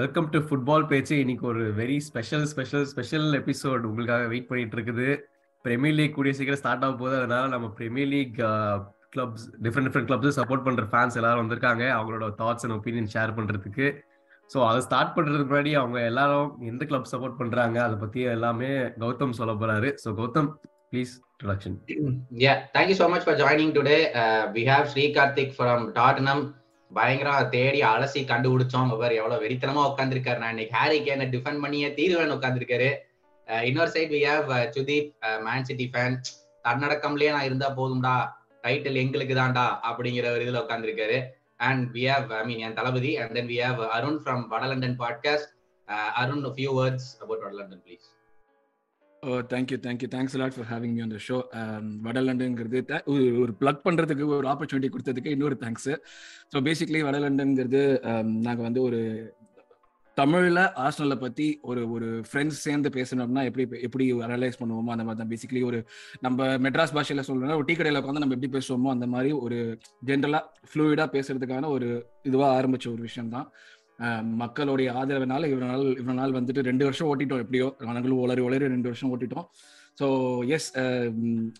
Welcome to football பேச்சு இன்னைக்கு ஒரு very special special special episode உங்களுக்காக வெயிட் பண்ணிட்டு இருக்குது. பிரீமியர் லீக் கூடிய சீக்கிரம் ஸ்டார்ட் ஆக போகுது. அதனால நம்ம premier league clubs different different clubs support பண்ற ஃபேன்ஸ் எல்லாரும் வந்திருக்காங்க. அவங்களோட தாட்ஸ் அண்ட் ஒப்பீனியன் ஷேர் பண்றதுக்கு. ஸோ அதை ஸ்டார்ட் பண்றதுக்கு முன்னாடி அவங்க எல்லாரும் எந்த கிளப் சப்போர்ட் பண்றாங்க? அதை பத்தி எல்லாமே கௌதம் சொல்ல போறாரு. So Gautham please introduction. Yeah, thank you so much for joining today. Uh, we have Sri Karthik from Tottenham. பயங்கரமா தேடி அலசி கண்டுபிடிச்சோம். அவர் எவ்வளவு வெறித்தனமா உட்காந்துருக்காரு நான் இன்னைக்கு ஹாரி கேனை டிஃபெண்ட் பண்ணியே தீர்வேன் உட்காந்துருக்காரு இன்னொரு side we have Sudeep Man City fan தன்னடக்கம்லயே நான் இருந்தா போதும்டா. டைட்டில் எங்களுக்கு தான்டா அப்படிங்கிற ஒரு இதுல உட்காந்துருக்காரு and we have I mean N Thalapathy. And then we have Arun from Vadalondon podcast Arun few words about Vadalondon please oh thank you thank you thanks lot for having me on the show வடலண்டன்ங்கிறது ஒரு plug பண்ணுறதுக்கு ஒரு opportunity கொடுத்ததுக்கு இன்னொரு thanks so basically வடலண்டன்ங்கிறது um, நாங்கள் வந்து ஒரு தமிழில் ஆர்ஸ்னலை பற்றி ஒரு ஒரு ஃப்ரெண்ட்ஸ் சேர்ந்து பேசணும்னா எப்படி எப்படி அனலைஸ் பண்ணுவோமோ அந்த மாதிரி தான் பேசிக்கலி ஒரு நம்ம மெட்ராஸ் பாஷையில் சொல்லணும்னா ஒரு டீ கடையில் உட்காந்து நம்ம எப்படி பேசுவோமோ அந்த மாதிரி ஒரு ஜென்ரலாக ஃப்ளூயிடாக பேசுறதுக்கான ஒரு இதுவாக ஆரம்பித்த ஒரு விஷயம் தான் மக்களுடைய ஆதரவினால இவ்வளவு நாள் இவ்வளவு நாள் வந்துட்டு ரெண்டு வருஷம் ஓட்டிட்டோம் எப்படியோ. நாங்களும் உளறி உளறி ரெண்டு வருஷம் ஓட்டிட்டோம். ஸோ எஸ்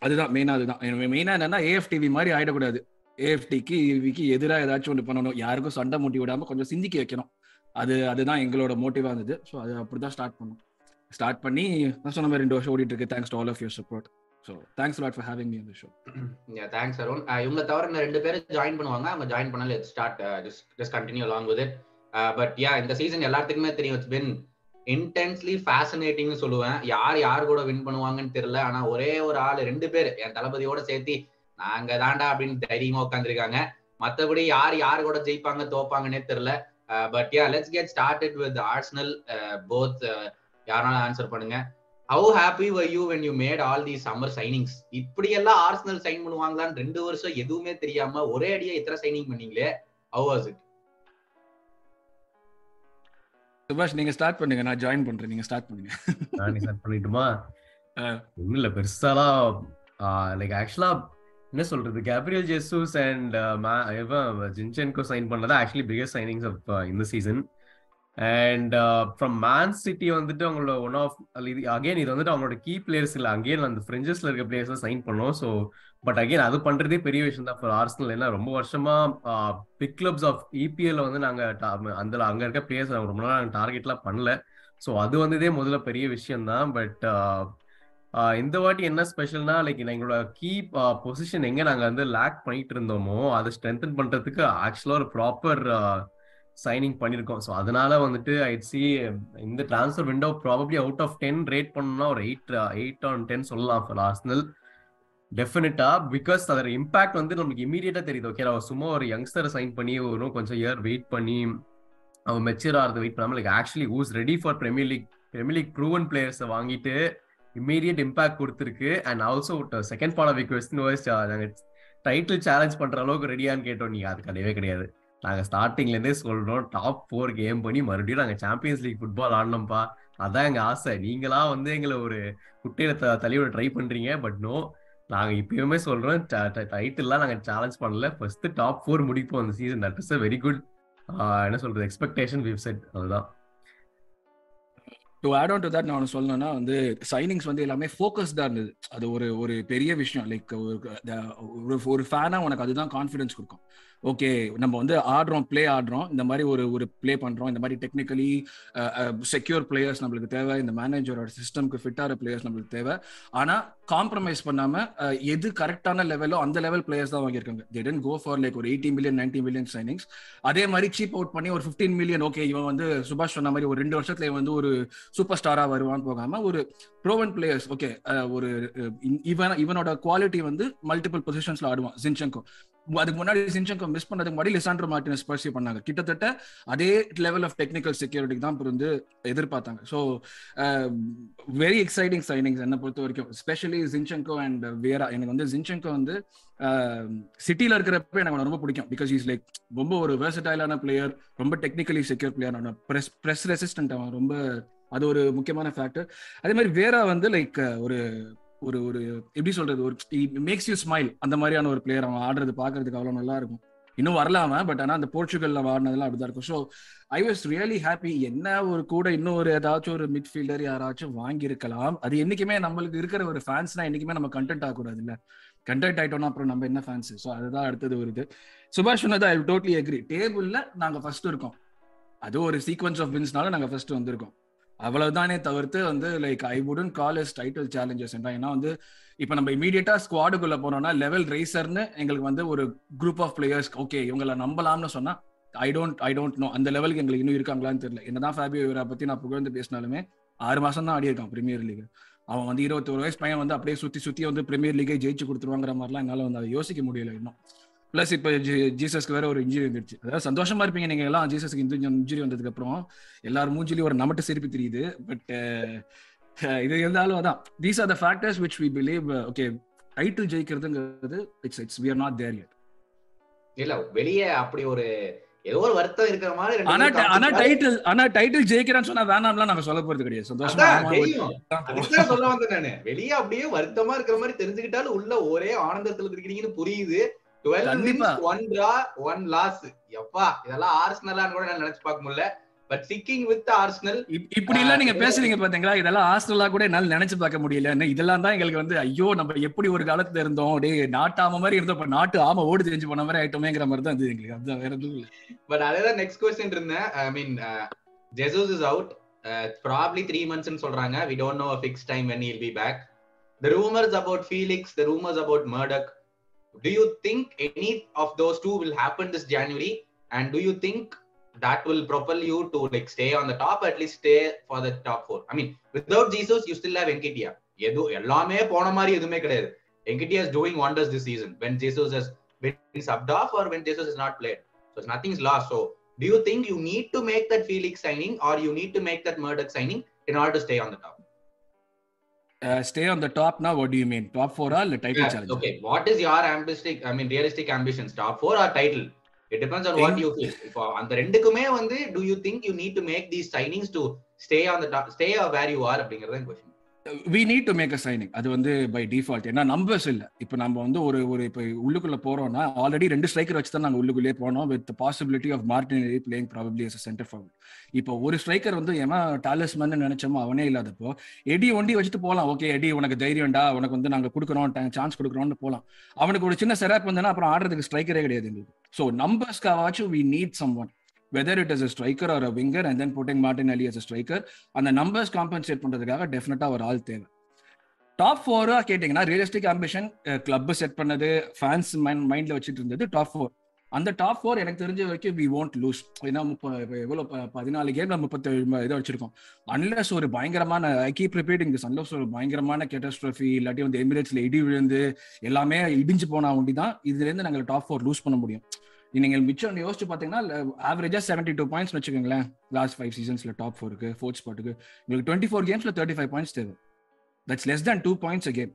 அதுதான் மெயினாக அதுதான். மெயினாக என்னன்னா ஏஎஃப்டிவி மாதிரி ஆயிடக்கூடாது. ஏஎஃப்டிக்கு இவிக்கு எதிராக ஏதாச்சும் ஒன்று பண்ணணும். யாருக்கும் சண்டை மூட்டி விடாம கொஞ்சம் சிந்திக்க வைக்கணும். அது அதுதான் எங்களோட மோட்டிவா இருந்தது. ஸோ அது அப்படிதான் ஸ்டார்ட் பண்ணோம். ஸ்டார்ட் பண்ணி நான் சொன்ன மாதிரி ரெண்டு வருஷம் ஓடிட்டு இருக்கு thanks to all of your support so thanks lot for having me அந்த ஷோ தேங்க்ஸ் அருண் இவங்க தவிர இந்த ரெண்டு பேரும் ஜாயின் பண்ணுவாங்க. அவங்க ஜாயின் பண்ணாலும் start just just continue along with it but yeah இந்த சீசன் எல்லாத்துக்குமே தெரியும். இட்ஸ் பின் இன்டென்ஸ்லி ஃபேசினேட்டிங்னு சொல்லுவேன். யார் யார் கூட வின் பண்ணுவாங்கன்னு தெரியல. ஆனா ஒரே ஒரு ஆள் ரெண்டு பேர் என் தளபதியோட சேர்த்து நாங்க தாண்டா அப்படின்னு தைரியமா உட்காந்துருக்காங்க மத்தபடி யார் யார் கூட ஜெயிப்பாங்க தோப்பாங்கன்னே தெரியல. But yeah let's get started with Arsenal both யாராலும் ஆன்சர் பண்ணுங்க. How happy were you when you made all the summer signings இப்படி எல்லாம் ஆர்ஸ்னல் சைன் பண்ணுவாங்களான்னு ரெண்டு வருஷம் எதுவுமே தெரியாம ஒரே அடியா இத்தனை சைனிங் பண்ணீங்களே? ஹவு வாஸ் இட் சுபாஷ் நீங்க ஸ்டார்ட் பண்ணுங்க. நான் ஜாயின் பண்றேன். நீங்க ஸ்டார்ட் பண்ணுங்க. நான் ஸ்டார்ட் பண்ணிட்டுமா? ஒன்றும் இல்லை. பெருசாலாம் லைக் ஆக்சுவலா என்ன சொல்றது? Gabriel Jesus and Zinchenko sign பண்ணதா? ஆக்சுவலி பிகஸ்ட் சைனிங்ஸ் ஆஃப் இந்த season and from Man City வந்துட்டு அவங்களோட ஒன் ஆஃப் இது அகைன் இது வந்துட்டு அவங்களோட கீ பிளேயர்ஸ் இல்லை. அகைன் அந்த ஃப்ரெஞ்சஸ்ல இருக்க பிளேயர்ஸ் சைன் பண்ணோம். ஸோ பட் அகைன் அது பண்றதே பெரிய விஷயம் தான். ஃபார் ஆர்ஸ்னல் ஏன்னா ரொம்ப வருஷமா பிக் கிளப்ஸ் ஆஃப் இபிஎல் வந்து நாங்க அந்த அங்க இருக்க பிளேயர்ஸ் ரொம்ப நாள் நாங்கள் டார்கெட்லாம் பண்ணல. ஸோ அது வந்ததே முதல்ல பெரிய விஷயம் தான். பட் இந்த வாட்டி என்ன ஸ்பெஷல்னா லைக் எங்களோட கீ பொசிஷன் எங்க நாங்க வந்து லேக் பண்ணிட்டு இருந்தோமோ அதை ஸ்ட்ரென்தன் பண்றதுக்கு ஆக்சுவலா ஒரு ப்ராப்பர் சைனிங் பண்ணியிருக்கோம் ஸோ அதனால வந்துட்டு ஐட் சி இந்த transfer window probably out of ten rate பண்ணோம்னா ஒரு எயிட் எயிட் ஆன் டென் சொல்லலாம் ஃபார் ஆர்ஸ்னல் டெஃபினட்டா பிகாஸ் அதோட இம்பாக்ட் வந்து நமக்கு இமீடியட்டா தெரியுது. ஓகே அவன் சும்மா ஒரு யங்ஸ்டரை சைன் பண்ணி ஒரு கொஞ்சம் இயர் வெயிட் பண்ணி அவன் மெச்சூர் ஆகிறது வெயிட் பண்ணாமல் like actually who's ready for premier league premier league proven பிளேயர்ஸை வாங்கிட்டு இம்மீடியட் இம்பாக்ட் கொடுத்துருக்கு. And also second part of question wise நாங்கள் டைட்டில் சேலஞ்ச் பண்ற அளவுக்கு ரெடியான்னு கேட்டோம். நீங்க அது கிடையவே கிடையாது. நாங்கள் ஸ்டார்டிங்லேருந்தே சொல்கிறோம் சொல்றோம் டாப் ஃபோர் கேம் பண்ணி மறுபடியும் நாங்கள் சாம்பியன்ஸ் லீக் ஃபுட்பால் ஆடணும்ப்பா அதான் எங்க ஆசை. நீங்களா வந்து எங்களை ஒரு குட்டையில த தலையோட ட்ரை பண்றீங்க. பட் நோ நாங்க இப்பயுமே சொல்றோம் டைட்டில்லாம் நாங்க சேலஞ்ச் பண்ணல. ஃபர்ஸ்ட் டாப் ஃபோர் முடிப்போம் அந்த season that is a very good என்ன சொல்றது எக்ஸ்பெக்டேஷன் வெப் செட் அதுதான். To add on to that நான் சொல்லணும்னா வந்து சைனிங்ஸ் வந்து எல்லாமே ஃபோக்கஸ்டாக இருந்தது. அது ஒரு ஒரு பெரிய விஷயம். லைக் ஒரு ஒரு ஃபேனாக உனக்கு அதுதான் கான்ஃபிடன்ஸ் கொடுக்கும். ஓகே நம்ம வந்து ஆடுறோம் பிளே ஆடுறோம். இந்த மாதிரி ஒரு ஒரு பிளே பண்றோம். இந்த மாதிரி டெக்னிக்கலி செக்யூர் பிளேயர்ஸ் நம்மளுக்கு தேவை. இந்த மேனேஜரோட சிஸ்டம்க்கு ஃபிட்டார பிளேயர்ஸ் நம்மளுக்கு தேவை. ஆனா காம்ப்ரமைஸ் பண்ணாம எது கரெக்டான லெவலோ அந்த லெவல் பிளேயர்ஸ் தான் வாங்கியிருக்காங்க. They tend go for like ஒரு eighty million ninety million signings அதே மாதிரி சீப் அவுட் பண்ணி ஒரு ஃபிஃப்டீன் மில்லியன் ஓகே இவன் வந்து சுபாஷ் சொன்ன மாதிரி ஒரு ரெண்டு வருஷத்துல வந்து ஒரு சூப்பர் ஸ்டாரா வருவான்னு போகாம ஒரு ப்ரோவன் பிளேயர்ஸ் ஓகே ஒரு இவன் இவனோட குவாலிட்டி வந்து மல்டிபிள் பொசிஷன்ஸ்ல ஆடுவான். ஜின்சங்கோ அதுக்கு முன்னாடி சின்சங்கோ மிஸ் பண்ணதுக்கு முன்னாடி லிசாண்ட்ரோ மார்டினஸ் பர்சியூ பண்ணாங்க. கிட்டத்தட்ட அதே லெவல் ஆஃப் டெக்னிக்கல் செக்யூரிட்டிக்கு தான் வந்து எதிர்பார்த்தாங்க. ஸோ வெரி எக்ஸைட்டிங் சைனிங்ஸ் என்னை பொறுத்த வரைக்கும். ஸ்பெஷலி ஜின்சங்கோ அண்ட் வேரா எனக்கு வந்து ஜின்சங்கோ வந்து um, சிட்டியில் இருக்கிறப்ப எனக்கு ரொம்ப பிடிக்கும். பிகாஸ் இஸ் லைக் ரொம்ப ஒரு வேர்சடைலான பிளேயர் ரொம்ப technically secure player press press resistant அவன் ரொம்ப அது ஒரு முக்கியமான ஃபேக்டர் அதே மாதிரி வேரா வந்து லைக் ஒரு ஒரு ஒரு எப்படி சொல்றது? ஒரு மேக்ஸ் யூ ஸ்மைல் அந்த மாதிரியான ஒரு பிளேயர் அவன் ஆடுறது பாக்குறதுக்கு அவ்வளவு நல்லா இருக்கும். இன்னும் வரலாம பட் ஆனா அந்த போர்ச்சுகல்ல ஆடினதெல்லாம் அப்படிதான் இருக்கும். So I was really happy என்ன ஒரு கூட இன்னும் ஒரு ஏதாச்சும் ஒரு மிட்ஃபீல்டர் யாராச்சும் வாங்கியிருக்கலாம். அது என்னைக்குமே நம்மளுக்கு இருக்கிற ஒரு ஃபேன்ஸ்னா என்னைக்குமே நம்ம கண்டென்ட் ஆகக்கூடாது இல்ல கண்டென்ட் ஆயிட்டோம்னா அப்புறம் நம்ம என்ன ஃபேன்ஸ் ஸோ அதுதான் அடுத்தது ஒரு இது. சுபாஷ் சொன்னது ஐ டோட்லி அக்ரி டேபிள்ல நாங்க ஃபர்ஸ்ட் இருக்கோம். அது ஒரு சீக்வன்ஸ் ஆஃப் வின்ஸ்னால நாங்க ஃபர்ஸ்ட் வந்திருக்கோம். அவ்வளவுதானே தவிர்த்து வந்து லைக் ஐ வுடன் கால் இஸ் டைட்டில் சேலஞ்சஸ் ஏன்னா வந்து இப்போ நம்ம இமீடியட்டா ஸ்குவாடுக்குள்ள போனோம்னா லெவல் ரேசர்னு எங்களுக்கு வந்து ஒரு குரூப் ஆஃப் பிளேயர்ஸ் ஓகே இவங்களை நம்பலாம்னு சொன்னா I don't I don't know அந்த லெவலுக்கு எங்களுக்கு இன்னும் இருக்காங்களான்னு தெரியல. என்னதான் ஃபேபியோ இவரை பத்தி நான் புகழ்ந்து பேசினாலுமே ஆறு மாசம் தான் ஆடி இருக்கான் பிரீமியர் லீக் அவன் வந்து இருபத்தொரு வயசு பையன் வந்து அப்படியே சுத்தி சுத்தி வந்து பிரீமியர் லீகை ஜெயிச்சு கொடுத்துருவாங்கிற மாதிரிலாம் என்னால வந்து அதை யோசிக்க முடியல இன்னும். பிளஸ் இப்போ ஜீசஸ்க்கு வேற ஒரு இன்ஜுரி வந்துருச்சு. அதாவது சந்தோஷமா இருப்பீங்க நீங்க எல்லாம். ஜீசஸ்க்கு இந்த இன்ஜுரி வந்ததுக்கு அப்புறம் எல்லாரும் மூஞ்சிலையும் ஒரு நமட்டு சிரிப்பு தெரியுது. பட் இது இருந்தாலும் அதான். These are the factors which we believe okay title ஜெயிக்கிறதுங்கிறது it's it's we are not there yet இல்ல வெளியே அப்படி ஒரு ஏதோ ஒரு வருத்தம் இருக்கிற மாதிரி ஆனா ஆனா டைட்டில் ஆனா டைட்டில் ஜெயிக்கிறான்னு சொன்னா வேணாம்லாம் நாங்க சொல்ல போறது கிடையாது. சந்தோஷமா சொல்ல வந்தேன் நானு. வெளியே அப்படியே வருத்தமா இருக்கிற மாதிரி தெரிஞ்சுக்கிட்டாலும் உள்ள ஒரே ஆனந்தத்துல இருக்கிறீங்கன்னு புரியுது. Twelve wins one draw one loss எப்பா இதெல்லாம் ஆர்ஸ்னலான்னு கூட நான் நினைச்சு பார்க்க முடியல. பட் சிக்கிங் வித் ஆர்ஸ்னல் இப்படி எல்லாம் நீங்க பேசுறீங்க பாத்தீங்களா? இதெல்லாம் ஆர்ஸ்னலா கூட என்னால நினைச்சு பார்க்க முடியல இதெல்லாம் தான் எங்களுக்கு வந்து ஐயோ நம்ம எப்படி ஒரு காலத்துல இருந்தோம்? டே நாட்டு ஆம மாதிரி இருந்தோம். இப்ப நாட்டு ஆம ஓடி தெரிஞ்சு போன மாதிரி ஆயிட்டோமேங்கிற மாதிரி தான் எங்களுக்கு. அதுதான் வேற எதுவும் இல்லை. பட் அதேதான் நெக்ஸ்ட் கொஸ்டின் இருந்தேன். I mean Jesus is out probably three months சொல்றாங்க. We don't know fix time when he'll be back the rumours about Felix the rumours about Mudryk do you think any of those two will happen this January? And do you think that will propel you to like stay on the top, at least stay for the top four? I mean, without Jesus, you still have Enkitia. எது எல்லாமே போன மாதிரி எதுவுமே கிடையாது Enkitia is doing wonders this season when Jesus has been subbed off or when Jesus is not played. So nothing's lost. So do you think you need to make that Felix signing or you need to make that Murdoch signing in order to stay on the top? uh, stay on the top now what do you mean top four or the title yeah, challenge okay what is your ambitious i mean realistic ambitions top four or title it depends on what you feel இப்போ அந்த ரெண்டுக்குமே வந்து do you think you need to make these signings to stay on the top stay where you are அப்படிங்கறது question we need to make a signing அது வந்து by default ஏன்னா numbers இல்லை. இப்போ நம்ம வந்து ஒரு ஒரு இப்போ உள்ளுக்குள்ள போறோம்னா ஆல்ரெடி ரெண்டு ஸ்ட்ரைக்கர் வச்சு தான் நாங்கள் உள்ளுக்குள்ளே போனோம் with possibility of Martinelli playing probably as centre forward இப்போ ஒரு ஸ்ட்ரைக்கர் வந்து ஏன்னா டாலஸ்மன் நினைச்சோமோ அவனே இல்லாதப்போ எடி ஒண்டி வச்சுட்டு போகலாம் ஓகே எடி உனக்கு தைரியம்டா. உனக்கு வந்து நாங்கள் கொடுக்குறோம். சான்ஸ் கொடுக்குறோம்னு போகலாம் அவனுக்கு ஒரு சின்ன செராப் வந்தனா அப்புறம் ஆடுறதுக்கு ஸ்ட்ரைக்கரே கிடையாது எங்களுக்கு. ஸோ நம்பர்ஸ்க்காச்சும் we need some one whether it is a striker or a winger and then putting Martinelli as striker அந்த நம்பர்ஸ் காம்பன்சேட் பண்றதுக்காக டெஃபினட்டா ஒரு ஆள் தேவை. டாப் ஃபோரா கேட்டீங்கன்னா ரியலிஸ்டிக் ஆம்பிஷன் கிளப் செட் பண்ணது ஃபேன்ஸ் மைண்ட்ல வச்சுட்டு இருந்தது டாப் ஃபோர் அந்த டாப் ஃபோர் எனக்கு தெரிஞ்ச வரைக்கும் வி ஒன்ட் லூஸ் ஏன்னா முப்ப எவ்வளோ பதினாலு கேம்ல முப்பத்தேழு இதை வச்சிருக்கோம். அன்லஸ் ஒரு பயங்கரமான I keep repeating this unless ஒரு பயங்கரமான கேட்டஸ்ட்ரஃபி இல்லாட்டி வந்து எமிரேட்ஸ்ல இடி விழுந்து எல்லாமே இடிஞ்சு போனா ஒண்டி தான் இதுல இருந்து நாங்கள் டாப் ஃபோர் லூஸ் பண்ண முடியும். நீங்கள் மிச்சம் யோசிச்சு பார்த்தீங்கன்னா ஆவரேஜா செவன்டி டூ பாயிண்ட்ஸ் வச்சுக்கோங்களேன். லாஸ்ட் ஃபைவ் சீசன்ஸ்ல டாப் ஃபோருக்கு ஃபோர்த் ஸ்பாட்டுக்கு உங்களுக்கு டுவெண்ட்டி ஃபோர் கேம்ஸ்ல தேர்ட்டி ஃபைவ் பாயிண்ட்ஸ் தேவை that's less than two points game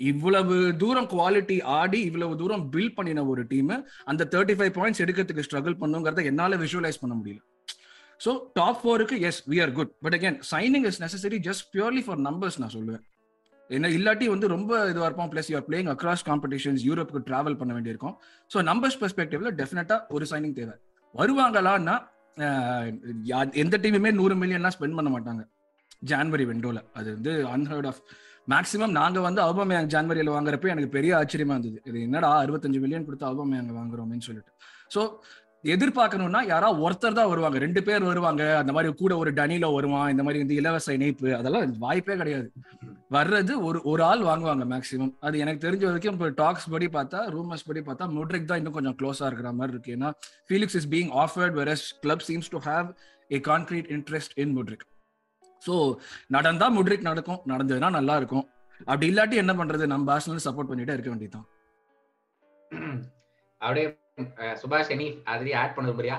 இவ்வளவு தூரம் குவாலிட்டி ஆடி இவ்வளவு தூரம் பில்ட் பண்ணின ஒரு டீம் அந்த தேர்ட்டி ஃபைவ் பாயிண்ட்ஸ் எடுக்கிறதுக்கு ஸ்ட்ரகிள் பண்ணுங்கிறத என்னால விஷுவலைஸ் பண்ண முடியல. ஸோ டாப் ஃபோருக்கு yes we are good but again signing is necessary just purely for numbers நான் சொல்லுவேன். என்ன இல்லாட்டி வந்து ரொம்ப இதுவாக இருப்போம். Plus you're playing across competitions யூரோப்புக்கு travel பண்ண வேண்டியிருக்கும். ஸோ நம்பர்ஸ் பெர்ஸ்பெக்டிவ்ல டெஃபினட்டா ஒரு சைனிங் தேவை. வருவாங்களான்னா எந்த டீமுமே நூறு மில்லியன்லாம் ஸ்பெண்ட் பண்ண மாட்டாங்க. ஜான்வரி விண்டோல அது வந்து அன்ஹர்ட் ஆஃப் மேக்ஸிமம் நாங்க வந்து அல்பமேங் ஜான்வரியில் வாங்குறப்ப எனக்கு பெரிய ஆச்சரியமா இருந்தது. இது என்னடா அறுபத்தஞ்சு மில்லியன் கொடுத்து அல்பமேங்க வாங்குறோம்னு சொல்லிட்டு. ஸோ எதிர்பார்க்கணும்னா யாரா ஒருத்தர் தான் வருவாங்க. ரெண்டு பேர் வருவாங்க. அந்த மாதிரி கூட ஒரு டனிலோ வருவான். இந்த மாதிரி வந்து இலவச இணைப்பு. அதெல்லாம் வாய்ப்பே கிடையாது. வர்றது ஒரு ஒரு ஆள் வாங்குவாங்க மேக்ஸிமம் அது எனக்கு தெரிஞ்ச வரைக்கும் இப்போ டாக்ஸ் படி பார்த்தா ரூமர்ஸ் படி பார்த்தா முட்ரிக் தான் இன்னும் கொஞ்சம் க்ளோஸா இருக்கிற மாதிரி இருக்கு. ஏன்னா Felix is being offered various club seems to have a concrete interest in Mudryk so நடந்தா முட்ரிக் நடக்கும். நடந்ததுன்னா நல்லா இருக்கும். அப்படி இல்லாட்டி என்ன பண்றது? நம்ம ஆர்சனல் சப்போர்ட் பண்ணிட்டே இருக்க வேண்டியதான் அப்படியே சுபாஷ் எனி அதிரி ஆட் பண்ண விரும்புறியா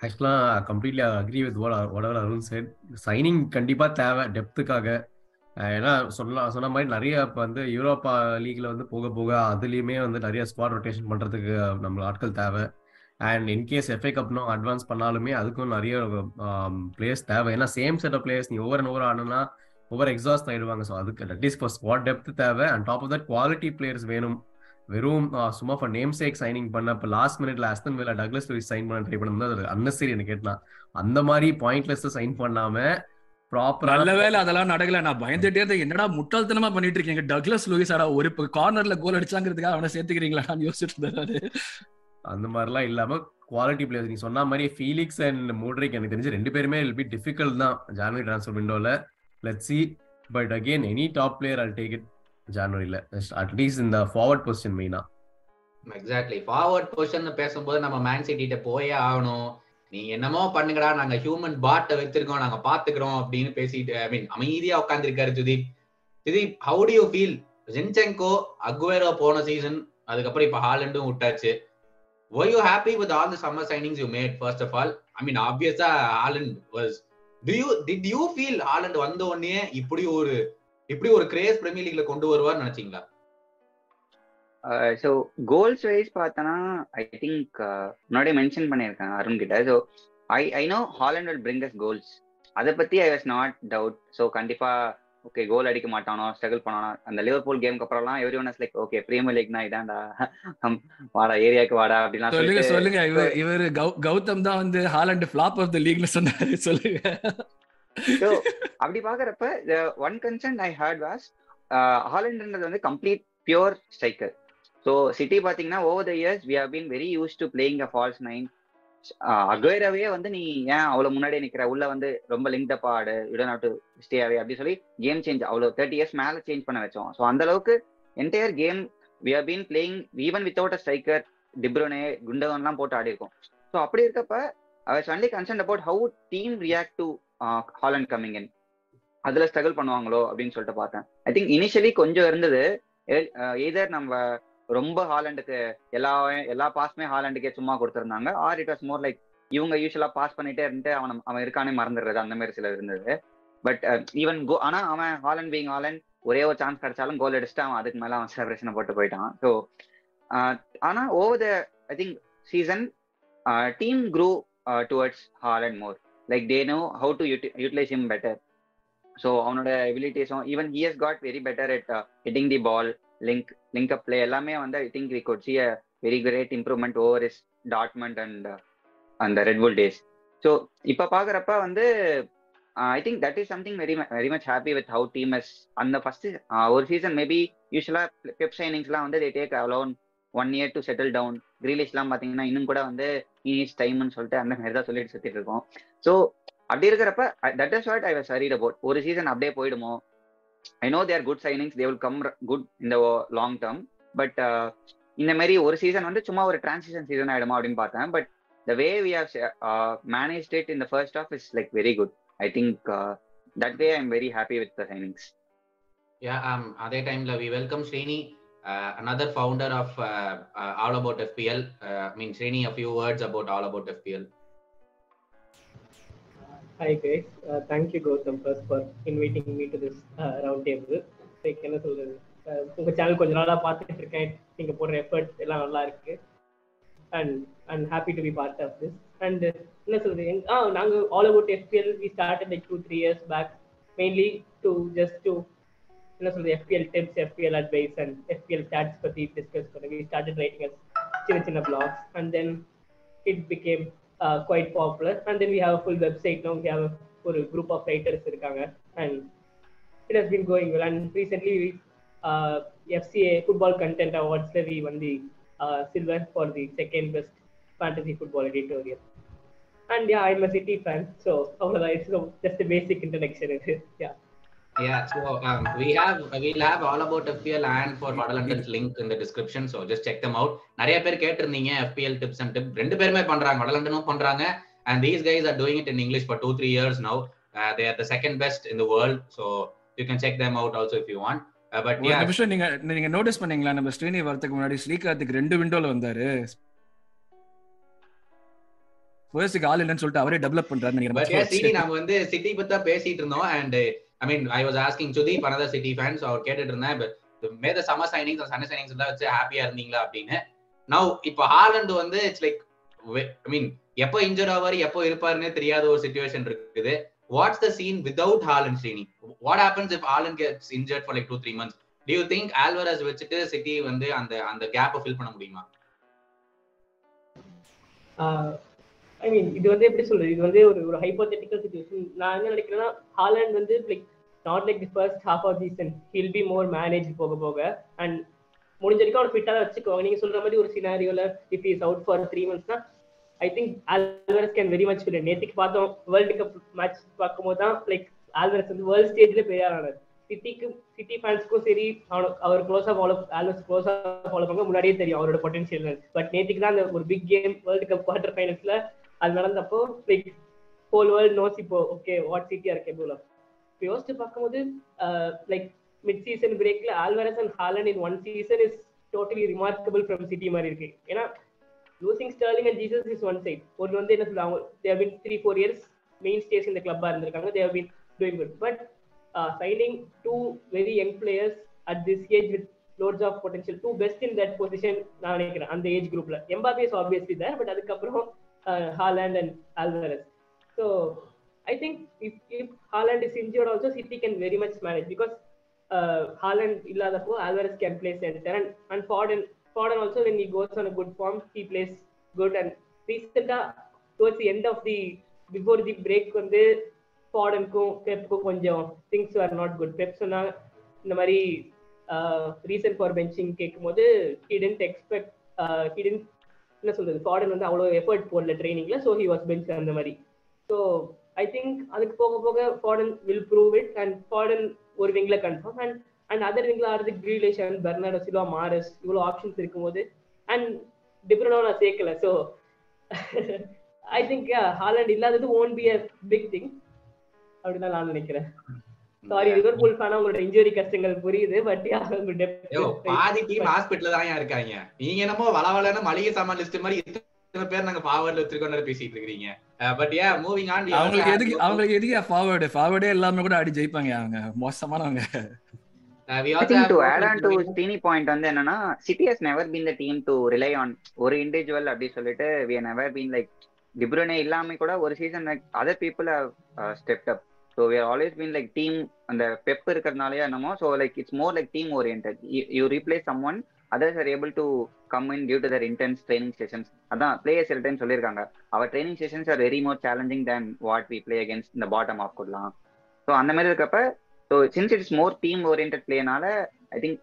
actually completely agree with whatever Arun said. Signing கண்டிப்பா தேவை டெப்த்துக்காக ஏன்னா சொல்லலாம் சொன்ன மாதிரி நிறைய இப்போ வந்து யூரோப்பா லீக்ல வந்து போக போக அதுலேயுமே வந்து நிறைய ஸ்குவாட் ரொட்டேஷன் பண்றதுக்கு நம்ம ஆட்கள் தேவை. அண்ட் இன்கேஸ் எஃப்ஐ கப்னும் அட்வான்ஸ் பண்ணாலுமே அதுக்கும் நிறைய பிளேயர்ஸ் தேவை. ஏன்னா சேம் செட் ஆஃப் பிளேயர்ஸ் நீ ஓவர் அண்ட் ஓவர் ஆனா ஓவர் எக்ஸாஸ்ட் ஆயிடுவாங்க. ஸோ அதுக்கு at least for squad depth தேவை. And top of that quality players வேணும். வெறும் சும்மா ஃபார் நேம் சேக் சைனிங் பண்ண இப்போ லாஸ்ட் மினிட்ல Aston Villa Douglas Luiz sign பண்ண ட்ரை பண்ணும்போது அது அன்னசரி எனக்கு கேட்டான். அந்த மாதிரி பாயிண்ட்லெஸ் சைன் பண்ணாம ப்ராப்பரா நல்ல வேலை அதெல்லாம் நடக்கல. நான் பயந்துட்டே இருந்தேன். என்னடா முட்டாள்தனமா பண்ணிட்டு இருக்கீங்க? டக்லஸ் லூயிஸ் ஆடா ஒரு கார்னர்ல கோல் அடிச்சாங்கிறதுக்காக அவனை சேர்த்துக்கிறீங்களா? நான் யோசிச்சுட்டு இருந்தேன் அந்த மாதிரிலாம் இல்லாம குவாலிட்டி பிளேயர்ஸ் நீ சொன்ன மாதிரி ஃபீலிக்ஸ் அண்ட் மூட்ரிக் எனக்கு தெரிஞ்சு ரெண்டு பேருமே வில் பி டிஃபிகல்ட் தான். January transfer விண்டோல let see but again any top player will take it ஜான்வரியில. At least இந்த ஃபார்வர்ட் பொசிஷன் மெயினா எக்ஸாக்ட்லி ஃபார்வர்ட் பொசிஷன் பேசும்போது நம்ம மேன் சிட்டிட்ட போயே ஆகணும். நீ என்னமோ பண்ணுங்கடா நாங்க ஹியூமன் பாட்டை வச்சிருக்கோம் நாங்க பாத்துக்கிறோம் அப்படின்னு பேசிட்டு ஐ மீன் அமைதியா உட்காந்துருக்காரு Sudeep. Sudeep how do you feel Zinchenko Aguero போன சீசன் அதுக்கப்புறம் இப்ப ஹாலண்டும் விட்டாச்சு. Why you happy with all the summer signings you made first of all I mean ஆப்வியஸா Haaland was to you did you feel Haaland வந்த உடனே இப்படி ஒரு இப்படி ஒரு கிரேஸ் பிரீமியர் லீக்ல கொண்டு வருவார் நினைச்சீங்களா? ஸோ கோல்ஸ் வைஸ் பார்த்தோன்னா ஐ திங்க் முன்னாடியே மென்ஷன் பண்ணியிருக்கேன் அருண் கிட்ட. So I I know Haaland will bring us goals அதை பத்தி I was not doubt so கண்டிப்பா ஓகே கோல் அடிக்க மாட்டானோ ஸ்ட்ரகிள் பண்ணானோ அந்த லிவர்பூல் கேம்க்கு அப்புறம்லாம் every one like okay premier லீக்னா இதான்டா. வாடா ஏரியாக்கு வாடா அப்படிலாம் சொல்லுங்க சொல்லுங்க. இவர் இவர் கௌதம் தான் வந்து ஹாலண்ட் ஃபிளாப் ஆஃப் த லீக்ல சொன்னாரு. சொல்லுங்க. ஸோ அப்படி பாக்குறப்ப one concern I heard was ஹாலண்ட்ன்றது வந்து complete pure striker so City பார்த்தீங்கன்னா over the years we have been very use to playing a false nine அக்வேராவே வந்து நீ ஏன் அவ்வளவு முன்னாடியே நிக்கிற? உள்ள வந்து ரொம்ப லிங்க் அப் ஆடு யுடன் ஹவ் டு ஸ்டே அவே அப்படி சொல்லி கேம் சேஞ்ச் அவ்வளவு தேர்ட்டி இயர்ஸ் மேல சேஞ்ச் பண்ண வச்சோம். ஸோ அந்த அளவுக்கு entire game we have been playing even without a striker De Bruyne குண்டவன்லாம் போட்டு ஆடி இருக்கோம் ஸோ அப்படி இருக்கப்ப I was only concern about how team react to Haaland coming in அதுல ஸ்ட்ரகிள் பண்ணுவாங்களோ அப்படின்னு சொல்லிட்டு பார்த்தேன். ஐ திங்க் இனிஷியலி கொஞ்சம் இருந்தது. எதர் நம்ம ரொம்ப ஹாலண்டுக்கு எல்லா எல்லா பாஸ்மே ஹாலண்டுக்கே சும்மா கொடுத்துருந்தாங்க or it was more like இவங்க யூஸ்வலா பாஸ் பண்ணிட்டே இருந்துட்டு அவன் அவன் இருக்கானே மறந்துடுறது அந்த மாதிரி சில இருந்தது. பட் ஈவன் கோ ஆனா அவன் ஹாலண்ட் பீங் ஹாலண்ட் ஒரே ஒரு சான்ஸ் கிடைச்சாலும் கோல் அடிச்சுட்டு அவன் அதுக்கு மேல அவன் செலிப்ரேஷனை போட்டு போயிட்டான். ஸோ ஆனா over the I think season team grew towards Haaland more like they know how to utilise him better so அவனோட எபிலிட்டிஸும் even he has got very better at hitting the ball link link up play எல்லாமே வந்து I think we could see a very great improvement over his Dortmund and அந்த Red Bull days so இப்போ பார்க்குறப்ப வந்து I think that is something very very much happy with how team is அந்த first ஒரு season maybe யூஸ்வலாக Pep சைனிங்ஸ்லாம் வந்து they take alone one year to settle down கிரீலிஷ்லாம் பாத்தீங்கன்னா இன்னும் கூட வந்து இனிஸ் டைம்னு சொல்லிட்டு அந்த மாதிரி தான் சொல்லிட்டு சுத்திட்டு இருக்கோம். ஸோ அப்படி இருக்கிறப்ப that is what I was worried about ஒரு சீசன் அப்படியே போயிடுமோ? I know there good signings they will come good இந்த லாங் டேர்ம் பட் இந்த மாதிரி ஒரு சீசன் வந்து சும்மா ஒரு டிரான்சிஷன் சீசன் ஆயிடுமா அப்படின்னு பார்த்தேன். But the way we have manage it in the first half is like very good I think that way I am very happy with the signings yeah அதே டைம்ல we welcome Srini another founder of All About EPL I mean Srini a few words about All About EPL Hi guys, uh, thank you Gautam first for inviting me to this uh, round table. Like என்ன சொல்றது? உங்க channel கொஞ்ச நாளா பார்த்துட்டு இருக்கேன் நீங்க போடுற effort எல்லாம் நல்லா இருக்கு. And and happy to be part of this and என்ன சொல்றது? ஆ நாங்க All About EPL we started like two three years back mainly to just to என்ன சொல்றது EPL tips EPL advice and EPL stats பத்தி discuss பண்ணி we started writing சின்ன சின்ன blogs and then it became uh, quite popular. And then we have a full website now. We have a, for a group of writers irukanga, and it has been going well. And recently, we, uh, FCA Football Content Awards we won the uh, silver for the second best fantasy football editorial. And yeah, I'm a City fan, yeah. So um, we have we'll have all about FPL and for Vadalantan's link in the description. So just check them out. நிறைய பேர் கேட்டிருந்தீங்க FPL tips and tips. ரெண்டு பேருமே பண்றாங்க வடலண்டனும் பண்றாங்க and these guys are doing it in English for two three years now. Uh, they are the second best in the world. So you can check them out also if you want. Uh, but yeah, நிமிஷம் நீங்க நீங்க notice பண்ணீங்களா நம்ம ஸ்ரீனி வரதுக்கு முன்னாடி ஸ்ரீகார்த்திக் ரெண்டு விண்டோல வந்தாரு ஃபர்ஸ்ட்க்கு ஆள் இல்லைன்னு சொல்லிட்டு அவரே டெவலப் பண்றாரு நினைக்கிறேன் நாம வந்து சிட்டி பத்தி பேசிட்டு இருந்தோம் and I mean I was asking Sudeep another City fans அவர் கேட்டுட்டு இருந்தேன் மேத மே சம்மர் சைனிங்ஸ் சண்டே சைனிங்ஸ் எல்லாம் வச்சு ஹாப்பியா இருந்தீங்களா? அப்படின்னு. நவ் இப்போ ஹாலண்ட் வந்து இட்ஸ் லைக் ஐ மீன் எப்போ இன்ஜூர் ஆவாரு எப்போ இருப்பாருன்னே தெரியாத ஒரு சுச்சுவேஷன் இருக்குது. What's the scene without Haaland Srini? What happens if Haaland gets injured for like two three months do you think Alvarez வச்சுட்டு சிட்டி வந்து அந்த அந்த கேப்பை ஃபில் பண்ண முடியுமா? ஐ மீன் இது வந்து எப்படி சொல்றது? இது வந்து ஒரு ஒரு ஹைப்போதெட்டிக்கல் சுச்சுவேஷன் நான் என்ன நினைக்கிறேன்னா ஹாலண்ட் வந்து like not like the first half of season he'll be more manage போக போக. அண்ட் முடிஞ்ச வரைக்கும் அவர் ஃபிட்டாக வச்சுக்கோங்க நீங்க சொல்ற மாதிரி ஒரு சினாரியோல if is out for three மந்த்ஸ்னா I think Alvarez can very much fill நேற்றுக்கு பார்த்தோம் வேர்ல்டு கப் மேட்ச் பார்க்கும்போது தான் லைக் ஆல்வரஸ் வந்து வேர்ல்ட் ஸ்டேஜ்ல பெரிய ஆனார். சிட்டிக்கு சிட்டி ஃபேன்ஸ்க்கும் சரி அவர் க்ளோஸா ஃபாலோ ஆல்வஸ் க்ளோஸா ஃபாலோ பண்ண முன்னாடியே தெரியும் அவரோட பொட்டன்ஷியல் பட் நேற்றுக்கு தான் அந்த ஒரு big game world cup quarter ஃபைனல்ஸ்ல அது நடந்தப்போ லைக் ஹோல் வேர்ல்ட் நோஸ் இப்போ okay what City are capable of இப்போ யோசிச்சு பார்க்கும்போது like mid season பிரேக்ல Alvarez and Haaland in one season is totally remarkable from City மாதிரி இருக்கு. ஏன்னா losing Sterling and Jesus is one side ஒரு வந்து என்ன சொல்லுவாங்க they've been three four years main stage இந்த கிளப்பா இருந்திருக்காங்க they've been doing good but signing two very young players at this age with lots of potential to best in that position நான் நினைக்கிறேன் அந்த ஏஜ் குரூப்ல Mbappe is obviously there but அதுக்கப்புறம் Haaland and Alvarez so I think if if Haaland is injured also City can very much manage because Haaland இல்லாதப்போ Alvarez can play centre and and Foden Foden also when he goes on a good form he plays good and ரீசெண்டாக towards end of the before the break வந்து ஃபார்டனுக்கும் பெப்புக்கும் கொஞ்சம் things are not good Pep சொன்னா இந்த மாதிரி reason for benching கேட்கும்போது ஹிடன்ட் expect hidden என்ன சொல்றது ஃபார்டன் வந்து அவ்வளோ எஃபர்ட் போடல ட்ரைனிங்ல ஸோ ஹி வாஸ் பெஞ்ச் அந்த மாதிரி. ஸோ ஐ திங்க் அதுக்கு போக போக Foden will prove it and Foden ஒரு விங்ல கன்ஃபார்ம் அண்ட் அண்ட் அதர் விங்ல ஆடுறது Grealish and Bernardo Silva Mahrez இவ்வளோ ஆப்ஷன்ஸ் இருக்கும்போது அண்ட் டிப்ரனோ நான் சேர்க்கல ஸோ ஐ திங்க் ஹாலண்ட் இல்லாதது won't be a big thing அப்படிதான் நான் நினைக்கிறேன். சாரி லிவர்பூல் ஃபேனா உங்களோட இன்ஜுரி கஷ்டங்கள் புரியுது பட் பாதி டீம் ஹாஸ்பிடல்ல தான் இருக்காங்க. நீங்க என்னமோ வளவலன்னு மளிகை சாமான் லிஸ்ட் மாதிரி இத்தனை பேர் நாங்க ஃபார்வர்ட்ல வச்சிருக்கோம் பேசிட்டு இருக்கீங்க பட் ஏ மூவிங் ஆன் அவங்களுக்கு எதுக்கு அவங்களுக்கு எதுக்கு ஃபார்வர்டு ஃபார்வர்டே எல்லாமே கூட அடி ஜெயிப்பாங்க அவங்க. மோசமானவங்க. வந்து என்னன்னா City has never been the team to rely on ஒரு இண்டிவிஜுவல் அப்படி சொல்லிட்டு we have never been like டிப்ரோனே இல்லாம கூட ஒரு season other people step up so we always been like team அந்த பெப் இருக்கிறதுனாலே என்னமோ so like it's more like team orient you replace someone others are able to come in due to their intense training sessions அதான் players சில time சொல்லியிருக்காங்க. அவர் training sessions are very more challenging than what we play against இந்த bottom of கொடுலாம் so அந்த மாதிரி இருக்கப்ப so since it's more team orient பிளேனால I think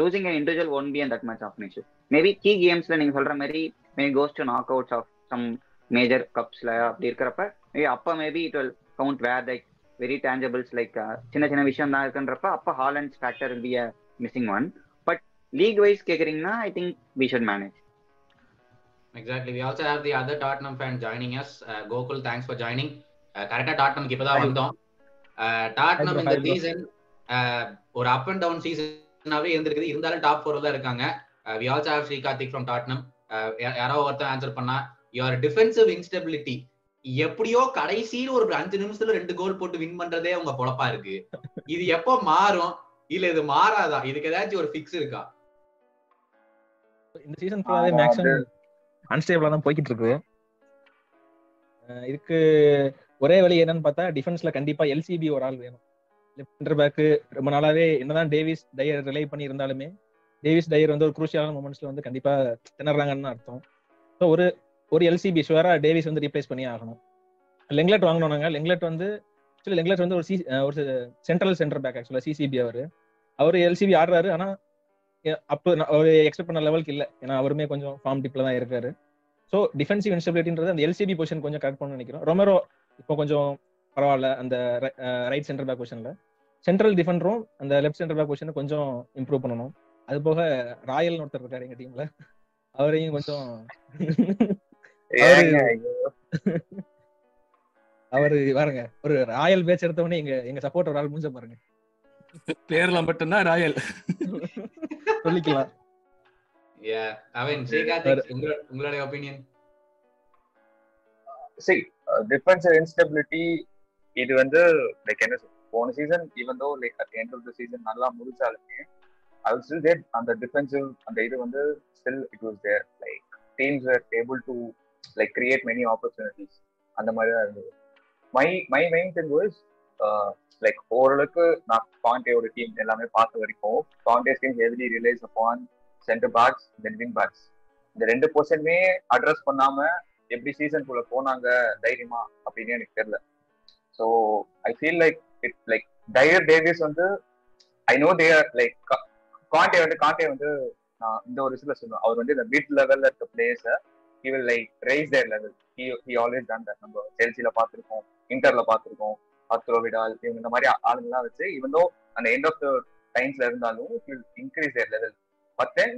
losing an individual one be and that much of an maybe key கேம்ஸ்ல நீங்க சொல்ற மாதிரி may goes to knock outs of some major கப்ஸ்ல அப்படி இருக்கிறப்ப maybe அப்போ maybe it will count where like very tangibles like சின்ன சின்ன விஷயம் தான் இருக்குன்றப்ப அப்ப Haaland's factor be a missing one but league wise கேக்குறீங்கன்னா I think we should manage exactly we also have the other Tottenham fan joining us Gokul thanks for joining கரெக்டா டாட்னம்க்கு இப்பதான் வந்தோம். டாட்னம் இந்த சீசன் ஒரு அப் அண்ட் டவுன் சீசனாவே இருந்திருக்குது. இருந்தாலும் top four தான் இருக்காங்க. We also have Sri Karthik from Tottenham யாரோ ஒருத்தன் ஆன்சர் பண்ணா யுவர் டிஃபென்சிவ் இன்ஸ்டபிலிட்டி எப்படியோ கடைசியில் ஒரு அஞ்சு நிமிஷத்துல ரெண்டு கோல் போட்டு வின் பண்றதே உங்க பொழப்பா இருக்கு. இது எப்போ மாறும்? இல்ல இது மாறாதா? இதுக்கு ஏதாச்சும் ஒரு ஃபிக்ஸ் இருக்கா? இந்த சீசன் ஃபுல்லாவே மேக்ஸிமம் அன்ஸ்டேபிளா தான் போய்கிட்டு இருக்கு. இதுக்கு ஒரே வழி என்னன்னு பார்த்தா டிஃபென்ஸ்ல கண்டிப்பா எல்சிபி ஒரு ஆள் வேணும். லெஃப்ட் பேக்கு ரொம்ப நாளாவே என்னதான் டேவிஸ் டயர் ரிலை பண்ணி இருந்தாலுமே டேவிஸ் டயர் வந்து ஒரு குரூசியலான மூமெண்ட்ஸ்ல வந்து கண்டிப்பா திணறாங்கன்னு அர்த்தம். ஸோ ஒரு ஒரு எல்சிபி ஷுவரா டேவிஸ் வந்து ரீப்ளேஸ் பண்ணி ஆகணும். லெங்லெட் வாங்கணும் நாங்கள் லெங்லெட் வந்து ஆக்சுவலி லெங்லெட் வந்து ஒரு சி ஒரு சென்ட்ரல் சென்டர் பேக் ஆக்சுவலா சிசிபி அவர். அவர் எல்சிபி ஆடுறாரு ஆனா அப்போ அவர் எக்ஸ்பெக்ட் பண்ண லெவலுக்கு இல்லை. ஏன்னா அவருமே கொஞ்சம் ஃபார்ம் டிப்ல தான் இருக்காரு. ஸோ டிஃபென்சிவ் இன்ஸ்டபிலிட்டின்றது அந்த எல்சிபி பொசிஷன் கொஞ்சம் கரெக்ட் பண்ண நினைக்கிறோம். ரொமரோ இப்போ கொஞ்சம் பரவாயில்ல அந்த ரைட் சென்டர் பேக் பொசிஷன்ல சென்ட்ரல் டிஃபெண்டரும் அந்த லெஃப்ட் சென்டர் பேக் பொசிஷனை கொஞ்சம் இம்ப்ரூவ் பண்ணணும். அது போக ராயல்னு ஒருத்தர் இருக்காரு எங்க டீம்ல அவரையும் கொஞ்சம் அவரு பாருங்க ஒரு ராயல் பேச்சு எடுத்தவொடனே எங்க எங்க சப்போர்ட் ஒரு ஆள் முடிஞ்ச பாருங்க. பேர்ல மட்டும்தான் ராயல். சொல்லிக்கலாம். உங்களுடைய ஒப்பீனியன் சரி டிஃபென்சிவ் இன்ஸ்டபிலிட்டி இது வந்து லைக் என்ன போன season even though like at end of the season நல்லா முடிச்சாலுமே அது ஸ்டில் தேர் அந்த டிஃபென்சிவ் அந்த இது வந்து still it was there like teams are able to like create many opportunities அந்த மாதிரி தான் இருந்தது my my main thing was like ஓரளவுக்கு நான் காண்டேயோட டீம் எல்லாமே பார்த்த வரைக்கும் Pandey team heavily relies upon centre backs then wing backs இந்த ரெண்டு பொசிஷனுமே அட்ரஸ் பண்ணாம எப்படி சீசனுக்குள்ள போனாங்க தைரியமா அப்படின்னு எனக்கு தெரியல. So I feel like it like Dier Davies வந்து ஐ நோ தேர் லைக் காண்டே வந்து காண்டே வந்து நான் இந்த ஒரு விஷயத்துல சொல்லுவேன் அவர் வந்து இந்த மிட் லெவல்ல இருக்க பிளேயர்ஸை he will like raise their level he he always done that நம்ம செல்சியில பார்த்துருக்கோம் இன்டர்ல பார்த்துருக்கோம் அத்ரோ விடால் இவங்க இந்த மாதிரி ஆளுங்கெல்லாம் வச்சு இவன் அந்த எண்ட் ஆஃப் த டைம்ஸ்ல இருந்தாலும் will increase their level but then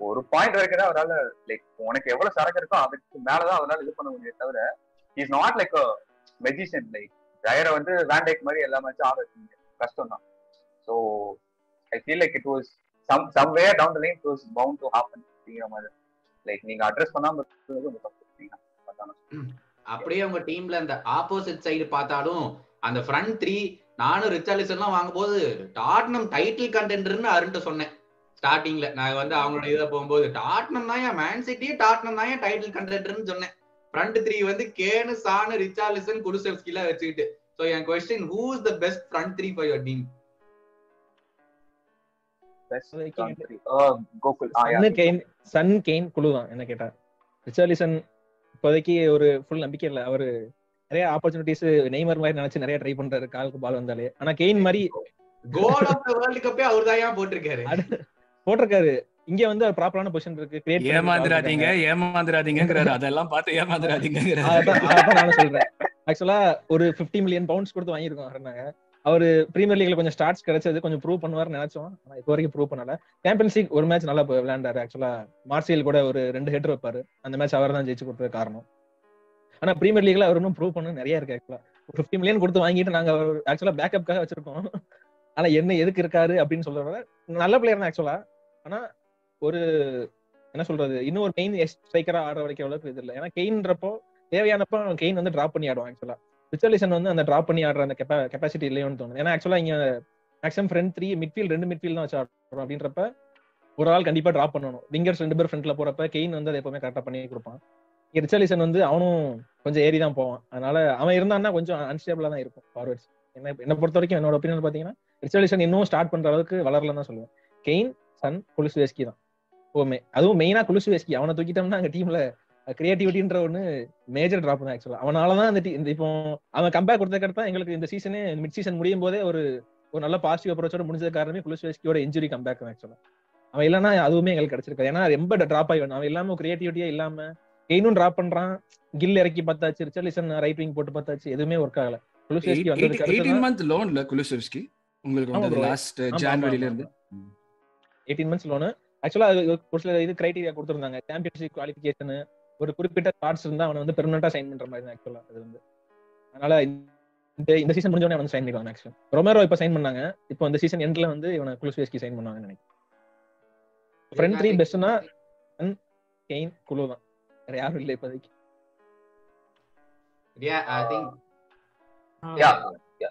ஒரு பாயிண்ட் வரைக்கும் தான் அவரால் லைக் உனக்கு எவ்வளவு சரக்கு இருக்கோ அதுக்கு மேலதான் அவரால் இது பண்ண முடியும் தவிர is not like a magician like டயரை வந்து வேண்டைக் மாதிரி எல்லா மேட்சும் ஆட வச்சுங்க கஷ்டம் தான் so I feel like it was some some way down the line it was bound to happen அப்படிங்கிற மாதிரி. லைக் நீங்க அட்ரஸ் பண்ணாம இருக்கிறது உங்க தப்பு. அப்படியே உங்க டீம்ல அந்த ஆப்போசிட் சைடு பார்த்தாலும் அந்த ஃப்ரண்ட் த்ரீ நானும் ரிச்சாலிசன் எல்லாம் வாங்கும்போது டாட்னம் டைட்டில் கண்டென்டர்னு அருண்ட்டு சொன்னேன். ஸ்டார்டிங்ல நான் வந்து அவங்களோட இதை போகும்போது டாட்னம் தான் ஏன் மேன் சிட்டியே டாட்னம் தான் டைட்டில் கண்டென்டர்னு சொன்னேன். ஃப்ரண்ட் த்ரீ வந்து கேனு சானு ரிச்சாலிசன் குலுசெவ்ஸ்கில வச்சுக்கிட்டு. So N question who is the best front three for your team Son Kane குழு தான் என்ன கேட்டா ரிச்சாலிசன் இப்போதைக்கு ஒரு ஃபுல் நம்பிக்கை இல்லை. அவரு நிறைய ஆப்பர்ச்சுனிட்டிஸ் நெய்மர் மாதிரி நினைச்சு நிறைய ட்ரை பண்றாரு காலுக்கு பால் வந்தாலே. ஆனா கெயின் மாதிரி கோல் ஆஃப் த வேர்ல்ட் கப்பே அவர் தான் போட்டிருக்காரு? போட்டிருக்காரு. இங்க வந்து ப்ராப்பரான பொசிஷன் இருக்கு. ஏமாந்துராதீங்க ஏமாந்துராதீங்கிறாரு அதெல்லாம் பார்த்து ஏமாந்துராதீங்கிறாரு அதான் நானும் சொல்றேன். ஆக்சுவலா ஒரு பிப்டி மில்லியன் பவுண்ட்ஸ் கொடுத்து வாங்கியிருக்கோம் இருந்தாங்க அவர் பிரீமியர் லீக்ல கொஞ்சம் ஸ்டார்ட்ஸ் கிடைச்சது கொஞ்சம் ப்ரூவ் பண்ணுவார்னு நினைச்சோம். ஆனா இப்போ வரைக்கும் ப்ரூவ் பண்ணல. சாம்பியன்ஸ் லீக் ஒரு மேட்ச் நல்லா விளையாண்டாரு ஆக்சுவலா மார்சியல் கூட ஒரு ரெண்டு ஹெட் வைப்பாரு. அந்த மேட்ச் அவர் தான் ஜெயிச்சு கொடுத்தது காரணம். ஆனா பிரீமியர் லீக்ல அவர் இன்னும் ப்ரூவ் பண்ண நிறைய இருக்கு ஆக்சுவலா ஃபிஃப்டி மில்லியன் கொடுத்து வாங்கிட்டு நாங்க ஆக்சுவலா பேக்கப்காக வச்சிருக்கோம். ஆனா என்ன எதுக்கு இருக்காரு அப்படின்னு சொல்றத நல்ல பிளேயர் தான் ஆக்சுவலா ஆனா ஒரு என்ன சொல்றது இன்னும் ஒரு மெயின் ஸ்ட்ரைக்கரா ஆடுற வரைக்கும் அளவுக்கு இது இல்லை. ஏன்னா கெயின்றப்போ தேவையானப்போ கெயின் வந்து டிராப் பண்ணி ஆடுவான் ஆக்சுவலா ரிச்சர்லிசன் வந்து அந்த டிராப் பண்ணி ஆடுற அந்த கெப்பாசிட்டி இல்லையோன்னு தோணுது. ஏன்னா ஆக்சுவலா இங்க மேக்ஸிமம் ஃப்ரண்ட் த்ரீ மிட்ஃபீல்ட் ரெண்டு மிட்ஃபீல்ட் தான் வச்சு ஆடுறோம் அப்படின்றப்ப ஒரு ஆள் கண்டிப்பா டிராப் பண்ணணும். விங்கர்ஸ் ரெண்டு பேர் ஃப்ரண்ட்ல போறப்ப கெயின் வந்து அதை எப்பவுமே கரெக்டா பண்ணி கொடுப்பான். ரிச்சர்லிசன் வந்து அவனும் கொஞ்சம் ஏறி தான் போவான். அதனால அவன் இருந்தான்னா கொஞ்சம் அன்ஸ்டேபிளா தான் இருக்கும் ஃபார்வர்ட்ஸ் என்ன என்ன பொறுத்த வரைக்கும் என்னோட ஒப்பீனியன் பாத்தீங்கன்னா ரிச்சர்லிசன் இன்னும் ஸ்டார்ட் பண்ற அளவுக்கு வளரலன்னு தான் சொல்லுவேன். கெயின் சன் குலுசுவேஸ்கி தான். ஓமே அதுவும் மெயினா குலுசுவேஸ்கி அவனை தூக்கிட்டோம்னா அங்க டீம்ல கிரியேட்டிவிட்டின்ற ஒண்ணு மேஜர் டிராப் தான் ஆக்சுவலா அவனாலதான் இந்த இந்த இப்போ அவன் கம்பேக் கொடுத்ததுக்கு எங்களுக்கு இந்த சீசனே மிட் சீசன் முடியும் போதே ஒரு ஒரு நல்ல பாசிட்டிவ் அப்ரோச்சோட முடிஞ்சது காரணமே குலுசுவேஸ்கியோட இன்ஜுரி கம்பேக் தான் ஆக்சுவலா அவன் இல்லைன்னா அதுவுமே எங்களுக்கு கிடைச்சிருக்காது. ஏன்னா ரொம்ப டிராப் ஆகி அவன் இல்லாம கிரியேட்டிவிட்டியே இல்லாம கெயினும் டிராப் பண்றான். கில் இறக்கி பார்த்தாச்சு ரிச்சர்லிசன் ரைட் விங் போட்டு பார்த்தாச்சு எதுவுமே ஒர்க் ஆகல. குலுசுவேஸ்கி வந்ததுக்கு 18 மந்த் லோன்ல குலுசெவ்ஸ்கி உங்களுக்கு வந்து லாஸ்ட் ஜனவரில இருந்து? 18 மந்த்ஸ் லோன் ஆக்சுவலா ஒரு சில இது கிரைட்டீரியா கொடுத்திருந்தாங்க. சாம்பியன்ஷிப் குவாலிஃபிகேஷன் ஒரு குறிப்பிட்ட கார்ட்ஸ் இருந்தா அவனை வந்து பெர்மனண்டா சைன் பண்ற மாதிரி தான் ஆக்சுவலா அது வந்து. அதனால இந்த இந்த சீசன் முடிஞ்சோடனே வந்து சைன் பண்ணிடுவாங்க மேக்ஸிமம் ரொமேரோ இப்ப சைன் பண்ணாங்க. இப்போ இந்த சீசன் எண்ட்ல வந்து இவனை குலுஸ்வேஸ்கி சைன் பண்ணாங்கன்னு நினைக்கிறேன். ஃப்ரெண்ட் த்ரீ பெஸ்ட்னா கெயின் குழு தான். வேற யாரும் இல்லை இப்போதைக்கு. Yeah, I think. Yeah, yeah.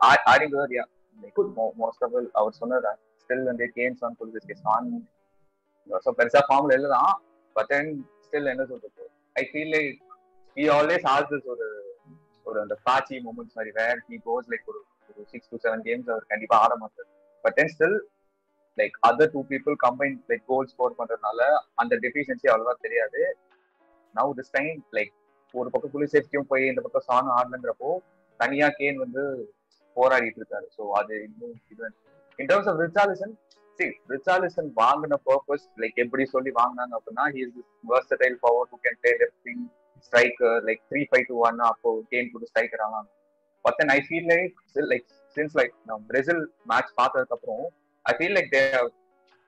That, yeah. Like, most of all, அவர் சொன்னதா ஸ்டில் வந்து games on Kulusevski Son so பெருசா ஃபார்ம்ல இல்லை தான் பட் தென் ஸ்டில் என்ன சொல்றது? I feel like he always also this ஒரு ஒரு அந்த பாச்சி மூமெண்ட்ஸ் மாதிரி. வேர் ஹி கோஸ் லைக் ஒரு ஒரு சிக்ஸ் டு செவன் கேம்ஸ் அவர் கண்டிப்பா ஆட மாட்டார். But then still like other two people combine like goal score பண்றதுனால அந்த டெஃபிஷியன்சி அவ்வளவா தெரியாது. நவு திஸ் டைம் லைக் ஒரு பக்கம் புலி சேஃப்டியும் போய் இந்த பக்கம் சாணம் ஆடலங்கிறப்போ தனியா கேன் வந்து போராடிட்டு இருக்காரு. ஸோ அது இன்னும் இது. In terms of Richarlison Richarlison வாங்கின பர்பஸ் லைக் எப்படி சொல்லி வாங்கினாங்க அப்படின்னா he is power who can play left striker like three five two one அப்போ கேன் கூட ஸ்ட்ரைக்கர் ஆனாங்க but then I feel like like since like நான் பிரேசில் மேட்ச் பார்த்ததுக்கு அப்புறம் I feel like they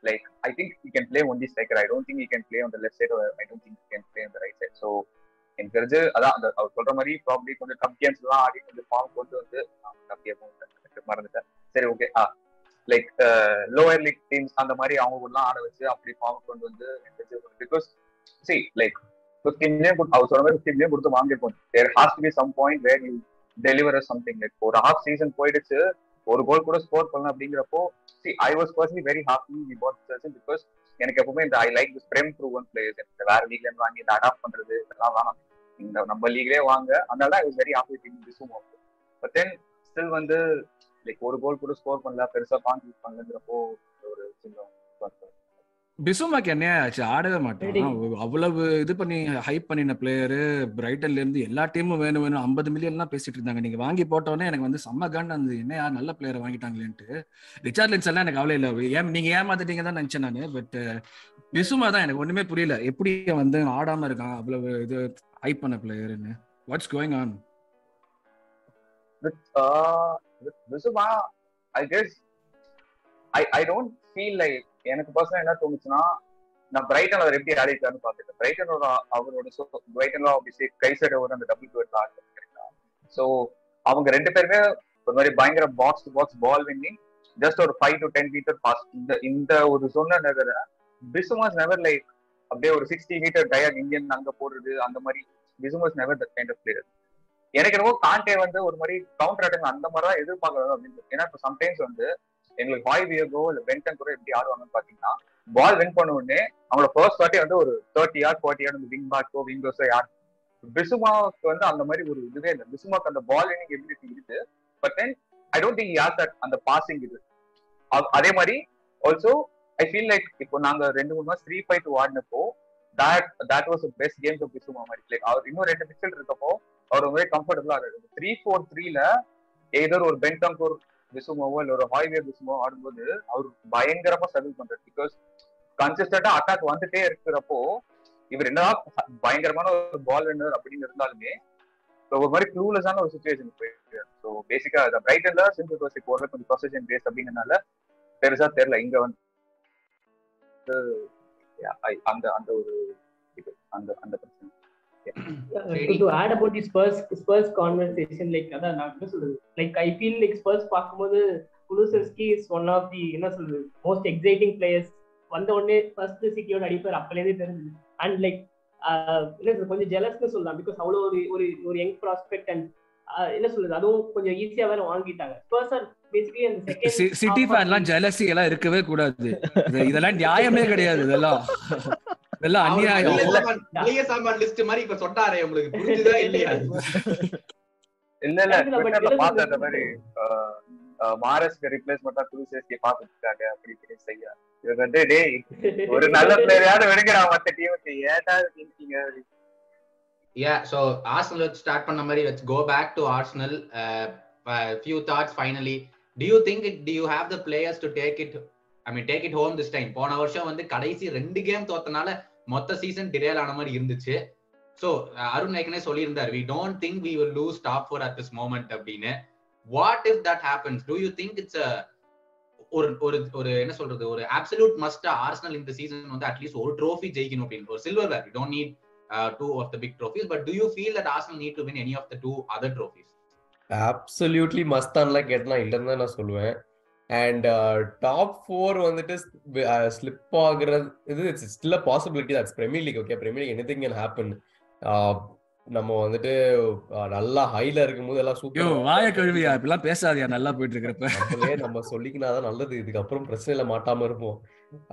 like I think you can play only striker I don't think you can play on the left side I don't think you can play on the right side so எனக்கு தெரிஞ்சு அதான் அந்த அவர் சொல்ற மாதிரி probably கொஞ்சம் cup games எல்லாம் ஆடி கொஞ்சம் form கொண்டு வந்து கப் கேம் மறந்துட்டேன். சரி okay ah. Like lower league teams அந்த மாதிரி அவங்க எல்லாம் ஆட வச்சு அப்படி ஃபார்ம் கொண்டு வந்து because see like fifteen million அவர் சொல்ற மாதிரி ஃபிஃப்டீன் கொடுத்து வாங்கிருக்கோம். There has to be some point where you deliver something like ஒரு ஹாஃப் சீசன் போயிடுச்சு ஒரு கோல் கூட ஸ்கோர் பண்ணலாம் அப்படிங்கிறப்போ see I was personally very happy we bought சர்சன் because எனக்கு எப்பவுமே இந்த I like this frame through one players எனக்கு வேற லீக்ல இருந்து வாங்கி இந்த அடாப்ட் பண்றது இதெல்லாம் வேணாம். இந்த நம்ம லீக்லேயே வாங்க. அதனால I was very happy thing this but then still வந்து லைக் ஒரு கோல் கூட ஸ்கோர் பண்ணல பெருசா கான்ட்ரிபியூட் பண்ணலங்கிறப்போ ஒரு சின்ன பிசுமாக்கு என்ன ஆச்சு? ஆடவே மாட்டான். அவ்வளவு இது பண்ணி ஹைப் பண்ணின பிளேயரு பிரைட்டன்ல இருந்து எல்லா டீமும் வேணும் வேணும் ஐம்பது மில்லியன்லாம் பேசிட்டு இருந்தாங்க. நீங்க வாங்கி போட்டோன்னே எனக்கு வந்து செம்ம கன் அந்த என்ன நல்ல பிளேயரை வாங்கிட்டாங்களேன்ட்டு. ரிச்சார்ட் லின்ஸ் எல்லாம் எனக்கு கவலை இல்லை. ஏன் நீங்க ஏமாத்திட்டீங்க தான் நினைச்சேன் நான். பட் பிசுமா தான் எனக்கு ஒண்ணுமே புரியல. எப்படி வந்து ஆடாம இருக்கான் அவ்வளவு இது ஹைப் பண்ண பிளேயர்னு what's going on with uh with I guess I I don't feel like எனக்கு பர்சனல் என்ன தோணுச்சுன்னா நான் பிரைட்டன் அவர் எப்படி ஆடிட்டாருன்னு பார்த்துட்டேன் பிரைட்டனோட அவரோட பிரைட்டன்ல ஆப்வியஸ்லி கை சைடு ஒரு அந்த டபுள் டுவெல் ஆடுறாங்க ஸோ அவங்க ரெண்டு பேருமே ஒரு மாதிரி பயங்கர box to box ball winning just ஒரு five to ten metre pass இந்த இந்த ஒரு சொன்ன நகர பிசுமாஸ் நெவர் லைக் அப்படியே ஒரு சிக்ஸ்டி மீட்டர் டயர் இந்தியன் அங்க போடுறது அந்த மாதிரி Bissouma's never that kind of player எனக்கு என்னவோ காண்டே வந்து ஒரு மாதிரி கவுண்டர் அட்டாக் அந்த மாதிரி தான் எதிர்பார்க்கறது அப்படின்னு ஏன்னா இப்போ சம்டைம்ஸ் வந்து எங்களுக்கு வாய் வியகோ இல்ல பென்டன் கூட எப்படி ஆடுவாங்கன்னு பாத்தீங்கன்னா பால் வின் பண்ண உடனே அவங்களோட ஃபர்ஸ்ட் வாட்டி வந்து ஒரு thirty yard forty yard wing பேக்கோ விங்கோஸோ யார் பிசுமாவுக்கு வந்து அந்த மாதிரி ஒரு இதுவே இல்லை. பிசுமாக்கு அந்த பால் இனிங் எபிலிட்டி இருக்கு. But then I don't think யார் தட் அந்த பாசிங் இது. அதே மாதிரி ஆல்சோ ஐ ஃபீல் லைக் இப்போ நாங்க ரெண்டு மூணு மாசம் three five two ஆடினப்போ that that was best game of Bissouma மாதிரி. லைக் அவர் இன்னும் ரெண்டு பிக்சல் இருக்கப்போ அவர் ரொம்பவே கம்ஃபர்டபுளா இருக்கு த்ரீ ஃபோர் த்ரீல ஏதோ ஒரு பென்டங்கூர் விசுமோவோ இல்ல ஒரு ஹாய்வே பிசுமோ ஆடும்போது அவர் பயங்கரமா ஸ்ட்ரகிள் பண்றாரு. பிகாஸ் கன்சிஸ்டன்டா அட்டாக் வந்துட்டே இருக்கிறப்போ இவர் என்னதான் பயங்கரமான ஒரு பால் வின்னர் அப்படின்னு இருந்தாலுமே ஒரு மாதிரி க்ளூலெஸ்ஸான ஒரு சுச்சுவேஷன் போயிருக்கு ஸோ பேசிக்கா அந்த பிரைட்டன்ல சிம்பிள் கோஸ் இப்போ கொஞ்சம் பொசிஷன் பேஸ் அப்படிங்கறனால பெருசா தெரியல. இங்க வந்து அந்த அந்த ஒரு இது அந்த அந்த பிரச்சனை. To, to add about the Spurs Spurs conversation like அதான் நான் என்ன சொல்றது? Like I feel like Spurs பார்க்கும்போது Kulusevski is one of the என்ன சொல்றது மோஸ்ட் எக்ஸைட்டிங் பிளேயர்ஸ் வந்த உடனே ஃபர்ஸ்ட் சிட்டியோட அடிப்பார் அப்பலேருந்தே தெரிஞ்சது. அண்ட் லைக் என்ன சொல்றது கொஞ்சம் ஜெலஸ்னு சொல்லலாம். பிகாஸ் அவ்வளோ ஒரு ஒரு ஒரு யங் ப்ராஸ்பெக்ட் அண்ட் என்ன சொல்றது அதுவும் கொஞ்சம் ஈஸியா வேற வாங்கிட்டாங்க. ஸ்பர்ஸ் ஆர் பேசிக்கலி அந்த செகண்ட் சிட்டி ஃபேன்லாம் ஜெலசி எல்லாம் இருக்கவே கூடாது. இதெல்லாம் நியாயமே கிடையாது இதெல்லாம். இதெல்லாம் அநியாயம். பழைய சாமான் லிஸ்ட் மாதிரி இப்ப சொன்னாரே உங்களுக்கு. புரிஞ்சுதா இல்லையா? இல்ல இல்ல. ட்விட்டர்ல பார்த்தேன் அந்த மாதிரி மாரஸ்க்கு ரிப்ளேஸ்மெண்டா குருசேஸ்கி பாத்துட்டாங்க அப்படி இப்படி செய்ய. இவங்க வந்து டேய் ஒரு நல்ல பிளேயராவது விடுங்கடா மத்த டீமுக்கு ஏடா இருக்கீங்க யா சோ ஆர்சனல் வச்சு ஸ்டார்ட் பண்ண மாதிரி let's go back to Arsenal few thoughts finally do you think it do you have the players to take it I mean take it home this time போன வருஷம் வந்து கடைசி ரெண்டு game தோத்தனால மொத்த season டிலேல் ஆன மாதிரி இருந்துச்சு. ஸோ அருண் ஏற்கனவே சொல்லியிருந்தார் we don't think we will lose top four at this moment அப்படின்னு. What if that happens do you think it's ஒரு ஒரு ஒரு என்ன சொல்றது? ஒரு அப்சல்யூட் மஸ்டா ஆர்சனல் இந்த சீசன் வந்து அட்லீஸ்ட் ஒரு ட்ரோஃபி ஜெயிக்கணும் அப்படின்னு. ஒரு silver where don't need two of the big trophies but do you feel that Arsenal need to win any of the two other trophies absolutely மஸ்தான்லாம் கேட்டலாம் இல்லைன்னு தான் நான் சொல்லுவேன். அண்ட் டாப் ஃபோர் வந்துட்டு ஸ்லிப் ஆகுறது இது it's still a possibility that's Premier League okay Premier League any thing can happen நம்ம வந்துட்டு நல்லா ஹைல இருக்கும்போது எல்லாம் சூப்பர் வாய கழுவியா? இப்பெல்லாம் பேசாதியா? நல்லா போயிட்டு இருக்கிறப்ப நம்ம சொல்லிக்கினாதான் நல்லது. இதுக்கப்புறம் பிரச்சனையில மாட்டாம இருப்போம்.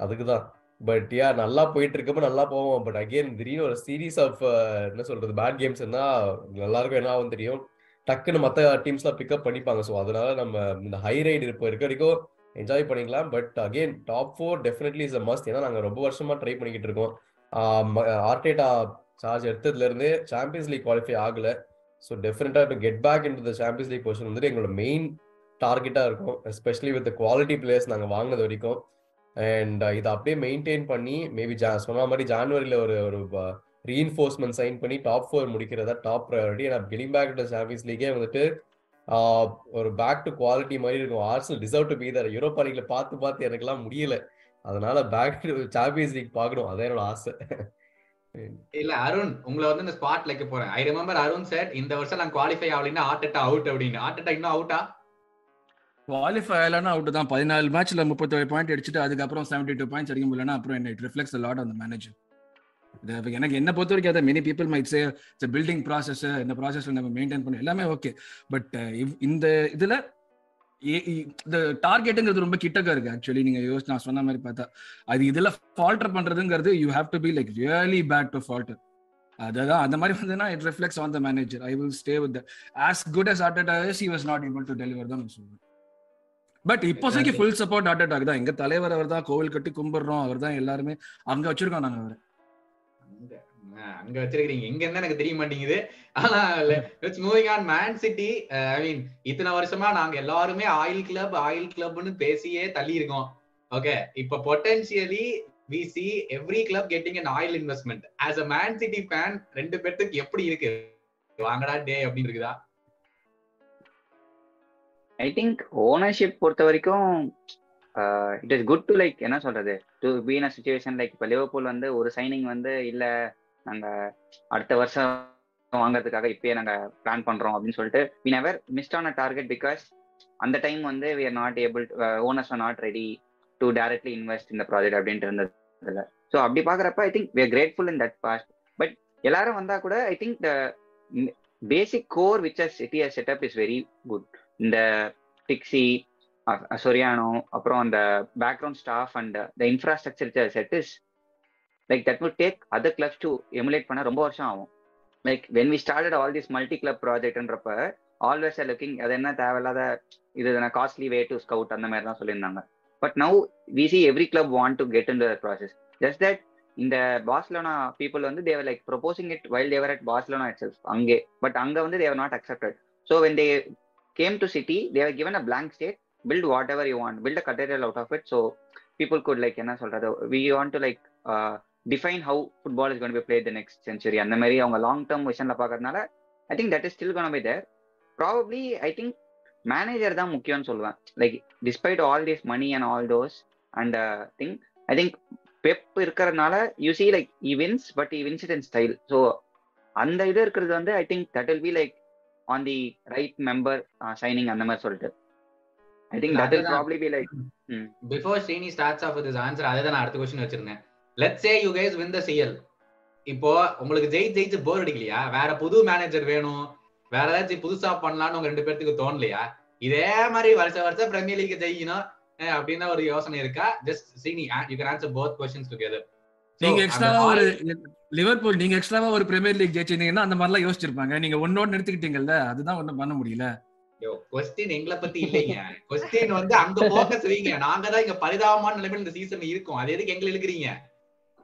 அதுக்குதான். பட் யா நல்லா போயிட்டு இருக்கப்ப நல்லா போவோம். பட் அகைன் திடீர்னு ஒரு சீரீஸ் ஆஃப் என்ன சொல்றது? பேட் கேம்ஸ் என்ன எல்லாருக்கும் என்ன ஆகும் தெரியும்? டக்குன்னு மற்ற டீம்ஸ்லாம் பிக்கப் பண்ணிப்பாங்க. ஸோ அதனால நம்ம இந்த ஹை ரைடு இப்போ இருக்க வரைக்கும் என்ஜாய் பண்ணிக்கலாம். But again top four definitely is a must ஏன்னா நாங்கள் ரொம்ப வருஷமா ட்ரை பண்ணிக்கிட்டு இருக்கோம். ஆர்டேட்டா சார்ஜ் எடுத்ததுலேருந்து சாம்பியன்ஸ் லீக் குவாலிஃபை ஆகலை. ஸோ டெஃபினட்டாக to get back in the Champions League position வந்துட்டு எங்களோட மெயின் டார்கெட்டாக இருக்கும். எஸ்பெஷலி வித் குவாலிட்டி பிளேயர்ஸ் நாங்கள் வாங்கினது வரைக்கும். அண்ட் இதை அப்படியே மெயின்டைன் பண்ணி மேபி ஜா சொன்ன மாதிரி ஜான்வரியில் ஒரு ஒரு ரீஎன்ஃபோர்ஸ்மெண்ட் சைன் பண்ணி டாப் ஃபோர் முடிக்கிறதா டாப் ப்ரையாரிட்டி நான் கெட்டிங் பேக் டு சாம்பியன்ஸ் லீக்கே வந்துட்டு ஒரு பேக் டு குவாலிட்டி மாதிரி இருக்கும். Arsenal deserve to be there Europa லீக்ல பார்த்து பார்த்து எனக்குலாம் முடியல. அதனால பேக் டு சாம்பியன்ஸ் லீக் பார்க்கணும். அதான் என்னோட ஆசை. இல்ல அருண் உங்களை வந்து இந்த ஸ்பாட் வைக்க போறேன். ஐ ரிமெம்பர் அருண் சார் இந்த வருஷம் நான் குவாலிஃபை ஆகலைன்னா ஆர்டெட்டா அவுட் அப்படின்னு. ஆர்டெட்டா இன்னும் அவுட்டா குவாலிஃபை ஆகலன்னா அவுட் தான். பதினாலு மேட்ச்ல முப்பத்தேழு பாயிண்ட் அடிச்சுட்டு அதுக்கப்புறம் செவன்டி டூ பாயிண்ட்ஸ் அடிக்க முடியலன்னா அப்புறம் என்ன இட் ரிஃப்ளெக்ஸ் லாட் அந்த மேனேஜர் எனக்கு என்ன பொறுத்த வரைக்கும் அதை many people might say it's building process இந்த ப்ராசஸ் நம்ம மெயின்டைன் பண்ண எல்லாமே ஓகே பட் இந்த இதுல இந்த டார்கெட்டுங்கிறது ரொம்ப கிட்டக்க இருக்கு ஆக்சுவலி நீங்க யோசிச்சு நான் சொன்ன மாதிரி பார்த்தா அது இதுல ஃபால்டர் பண்றதுங்கிறது you have to be like really bad to falter அதான் அந்த மாதிரி வந்ததுன்னா it reflects on the manager I will stay with us good as Arteta is he was not able to deliver தான் சொல்லுவேன் பட் இப்போதைக்கு full support heart attack தான். எங்க தலைவர் அவர் தான் கோவில் கட்டி கும்பிடுறோம் அவர் தான் எல்லாருமே அங்க வச்சிருக்கோம் நாங்க அவரை. அங்க வச்சிருக்கீங்க எங்க இருந்தா எனக்கு தெரிய மாட்டேங்குது. ஆனா it's moving on Man City I mean இத்தனை வருஷமா நாங்க எல்லாருமே ஆயில் கிளப் ஆயில் கிளப்னு பேசியே தள்ளி இருக்கோம் ஓகே இப்ப potentially we see every club getting an oil investment as a Man City fan ரெண்டு பேர்த்துக்கு எப்படி இருக்கு? வாங்கடா டே அப்படின்னு இருக்குதா? ஐ திங்க் ஓனர்ஷிப் பொறுத்த வரைக்கும் it is good to like என்ன சொல்றது? To been a situation like இப்போ லிவர்பூல் வந்து ஒரு சைனிங் வந்து இல்ல நாங்க அடுத்த வருஷம் வாங்குறதுக்காக இப்பயே நாங்க பிளான் பண்றோம் அப்படின்னு சொல்லிட்டு we never missed on a target because அந்த டைம் வந்து we are not able owners are not ready to directly invest இந்த ப்ராஜெக்ட் அப்படின்ட்டு இருந்ததுல. ஸோ அப்படி பாக்குறப்ப I think we are grateful in that past but எல்லாரும் வந்தா கூட I think the basic core which as City setup is very good இந்த Txiki Soriano அப்புறம் அந்த background staff and the infrastructure set is like that would take other clubs to emulate பண்ண ரொம்ப வருஷம் ஆகும். Like when we started all this multi club ப்ராஜெக்ட்ன்றப்ப always looking அது என்ன தேவையில்லாத இது காஸ்ட்லி வே டு ஸ்கவுட் அந்த மாதிரி தான் சொல்லியிருந்தாங்க. But now we see every club want to get in the process just that இந்த பார்சலோனா பீப்புள் வந்து they're like proposing it while they're at Barcelona itself அங்கே. பட் அங்கே வந்து they're not accepted so when they came to City they're given a blank state whatever you want build a cathedral out of it so people could like என்ன சொல்றது we want to like define how football is going to be played the next century. அந்த மாதிரி அவங்க long term விஷன்ல பாக்குறதுனால I think that is still gonna be there probably I think manager தான் முக்கியம்னு சொல்லுவேன். Like despite all this money and all those and thing I think Pep இருக்கிறதுனால you see like he wins but he wins it in style so அந்த இது இருக்கிறது வந்து I think that will be like on the right member signing அந்த மாதிரி சொல்லிட்டு. I think that will probably be like before Srini starts off this answer அதை தான் நான் அடுத்த கொஸ்டின் வச்சிருந்தேன். Let's say you guys win the CL இப்போ உங்களுக்கு ஜெயிச்சு ஜெயிச்சு போர் அடிக்கலையா? வேற புது மேனேஜர் வேணும். வேற ஏதாச்சும் புதுசா பண்ணலாம்னு உங்க ரெண்டு பேர்த்துக்கு தோணலையா? இதே மாதிரி வருஷ வருஷம் பிரீமியர் லீக் ஜெயிக்கணும் அப்படின்னு ஒரு யோசனை இருக்கா? Just Seeni you can answer both questions together நீங்க எக்ஸ்ட்ராவா ஒரு லிவர்பூல் நீங்க எக்ஸ்ட்ராவா ஒரு பிரீமியர் லீக் ஜெயிச்சிருந்தீங்கன்னா அந்த மாதிரிலாம் யோசிச்சிருப்பாங்க. நீங்க ஒன்னோட நிறுத்திக்கிட்டீங்கல்ல அதுதான் ஒண்ணும் பண்ண முடியல. கொஸ்டின் எங்களை பத்தி இல்லைங்க. கொஸ்டின் வந்து அங்க போக்கஸ் வைங்க. நாங்க தான் இங்க பரிதாபமான நிலைமையில் இந்த சீசன் இருக்கும். அது எதுக்கு எங்களை இழுக்கிறீங்க?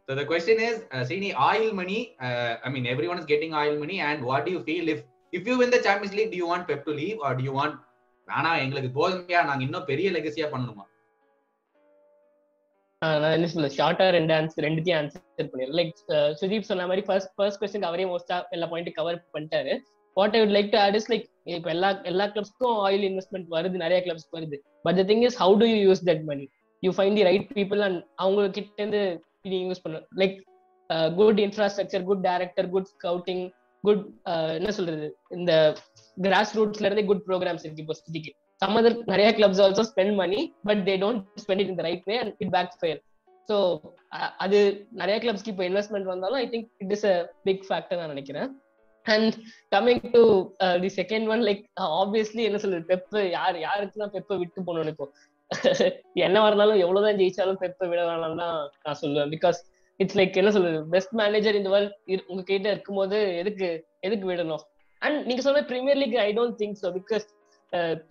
So the question is, uh, Srini, oil money. Uh, I mean, everyone is getting oil money, and what do you feel if if you win the Champions League? Do you want Pep to leave, or do you want வேணா எங்களுக்கு போதுமையா நாங்க இன்னும் பெரிய லெகசியா பண்ணணுமா நான் என்ன சொல்ல ஷார்ட்டா ரெண்டு ஆன்சர் ரெண்டுத்தையும் ஆன்சர் பண்ணிடுறேன் லைக் சுதீப் சொன்ன மாதிரி ஃபர்ஸ்ட் ஃபர்ஸ்ட் கொஸ்டின் அவரே மோஸ்டா எல்லா பாயிண்ட் கவர் பண்ணிட்டாரு what I would like to add is like இப்போ எல்லா எல்லா கிளப்ஸ்க்கும் ஆயில் இன்வெஸ்ட்மெண்ட் வருது நிறைய கிளப்ஸ் வருது but the thing is how do you use that money you find the right people and அவங்க கிட்ட இருந்து நீங்க யூஸ் பண்ணணும் like good infrastructure good director good scouting good என்ன சொல்றது? இந்த கிராஸ் ரூட்ஸ்ல இருந்து குட் ப்ரோக்ராம்ஸ் இருக்கு இப்போ சிட்டிக்கு. சம் அதர் நிறைய clubs also spend money but they don't spend it in the right way and it backfire so அது நிறைய கிளப்ஸ்க்கு இப்போ இன்வெஸ்ட்மெண்ட் வந்தாலும் I think it is a big factor நான் நினைக்கிறேன். And coming to the second one like obviously என்ன சொல்றது? Pep யார் யாருக்கு தான் பெப்பை விட்டு போகணும் இப்போ. என்ன வரனாலும் எவ்வளவுதான் ஜெயிச்சாலும் பெப்பை விட வேணாம் தான் நான் சொல்லுவேன். பிகாஸ் இட்ஸ் லைக் என்ன சொல்றது? பெஸ்ட் மேனேஜர் இந்த வேர்ல்ட் உங்க கிட்ட இருக்கும்போது எதுக்கு எதுக்கு விடணும்? அண்ட் நீங்க சொன்ன Premier League I don't think so because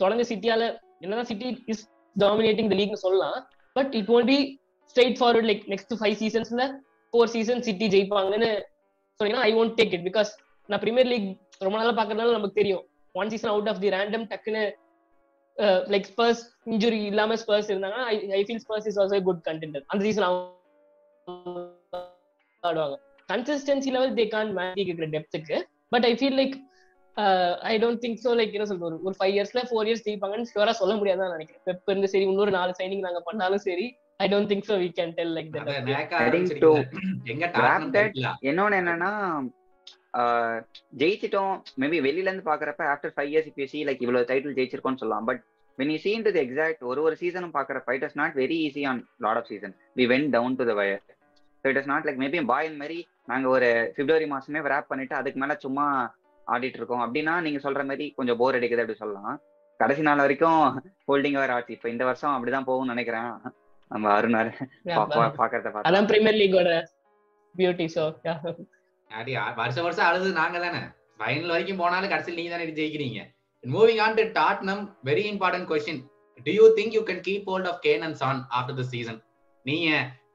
தொடர்ந்து சிட்டியால என்னதான் சிட்டி இஸ் டாமினேட்டிங் த லீக்னு சொல்லலாம். But it won't be straightforward like next five சீசன்ஸ்ல four season City ஜெயிப்பாங்கன்னு சொன்னீங்கன்னா I won't take it because நான் பிரீமியர் லீக் ரொம்ப நாளா பாக்குறதுனால நமக்கு தெரியும். One season out of the random டக்குன்னு லைக் ஸ்பர்ஸ் இன்ஜுரி இல்லாம ஸ்பர்ஸ் இருந்தாங்கன்னா I feel Spurs is also good contender அந்த சீசன் ஆடுவாங்க. Consistency level they can't match இருக்கிற டெப்த்துக்கு but I feel like I don't think so like என்ன சொல்றது ஒரு five இயர்ஸ்ல ஃபோர் இயர்ஸ் ஜெயிப்பாங்கன்னு ஷுவரா சொல்ல முடியாதுன்னு நினைக்கிறேன். பெப் இருந்து சரி இன்னொரு நாலு சைனிங் நாங்க பண்ணாலும் சரி I don't think so we can tell like என்னொன்னு என்னன்னா ஜெயிச்சிட்டோம். மேபி வெளியில இருந்து பாக்குறப்ப ஆஃப்டர் ஃபைவ் இயர்ஸ் இப்போ சி லைக் இவ்வளவு டைட்டில் ஜெயிச்சிருக்கோம்னு சொல்லலாம். But when you seen to exact ஒரு ஒரு சீசனும் பாக்குறப்ப it is not very easy on lot of season we went down to the wire so it is not like maybe Bayern மாதிரி நாங்க ஒரு பிப்ரவரி மாசமே ரேப் பண்ணிட்டு அதுக்கு மேல சும்மா ஆடிட்டு இருக்கோம். அப்படின்னா நீங்க சொல்ற மாதிரி கொஞ்சம் போர் அடிக்குது அப்படி சொல்லலாம். கடைசி நாள் வரைக்கும் ஹோல்டிங் வேற ஆச்சு இப்போ இந்த வருஷம் அப்படிதான் போகும்னு நினைக்கிறேன். நம்ம அருண் பாக்குறத அதான் பிரீமியர் லீகோட பியூட்டி ஸோ அடி வருஷம் வருஷம் அழுது நாங்க தானே. ஃபைனல் வரைக்கும் போனாலும் கடைசியில் நீங்க தானே ஜெயிக்கிறீங்க. Moving on to Tottenham very important question do you think you can keep hold of Kane and Son after the season நீங்க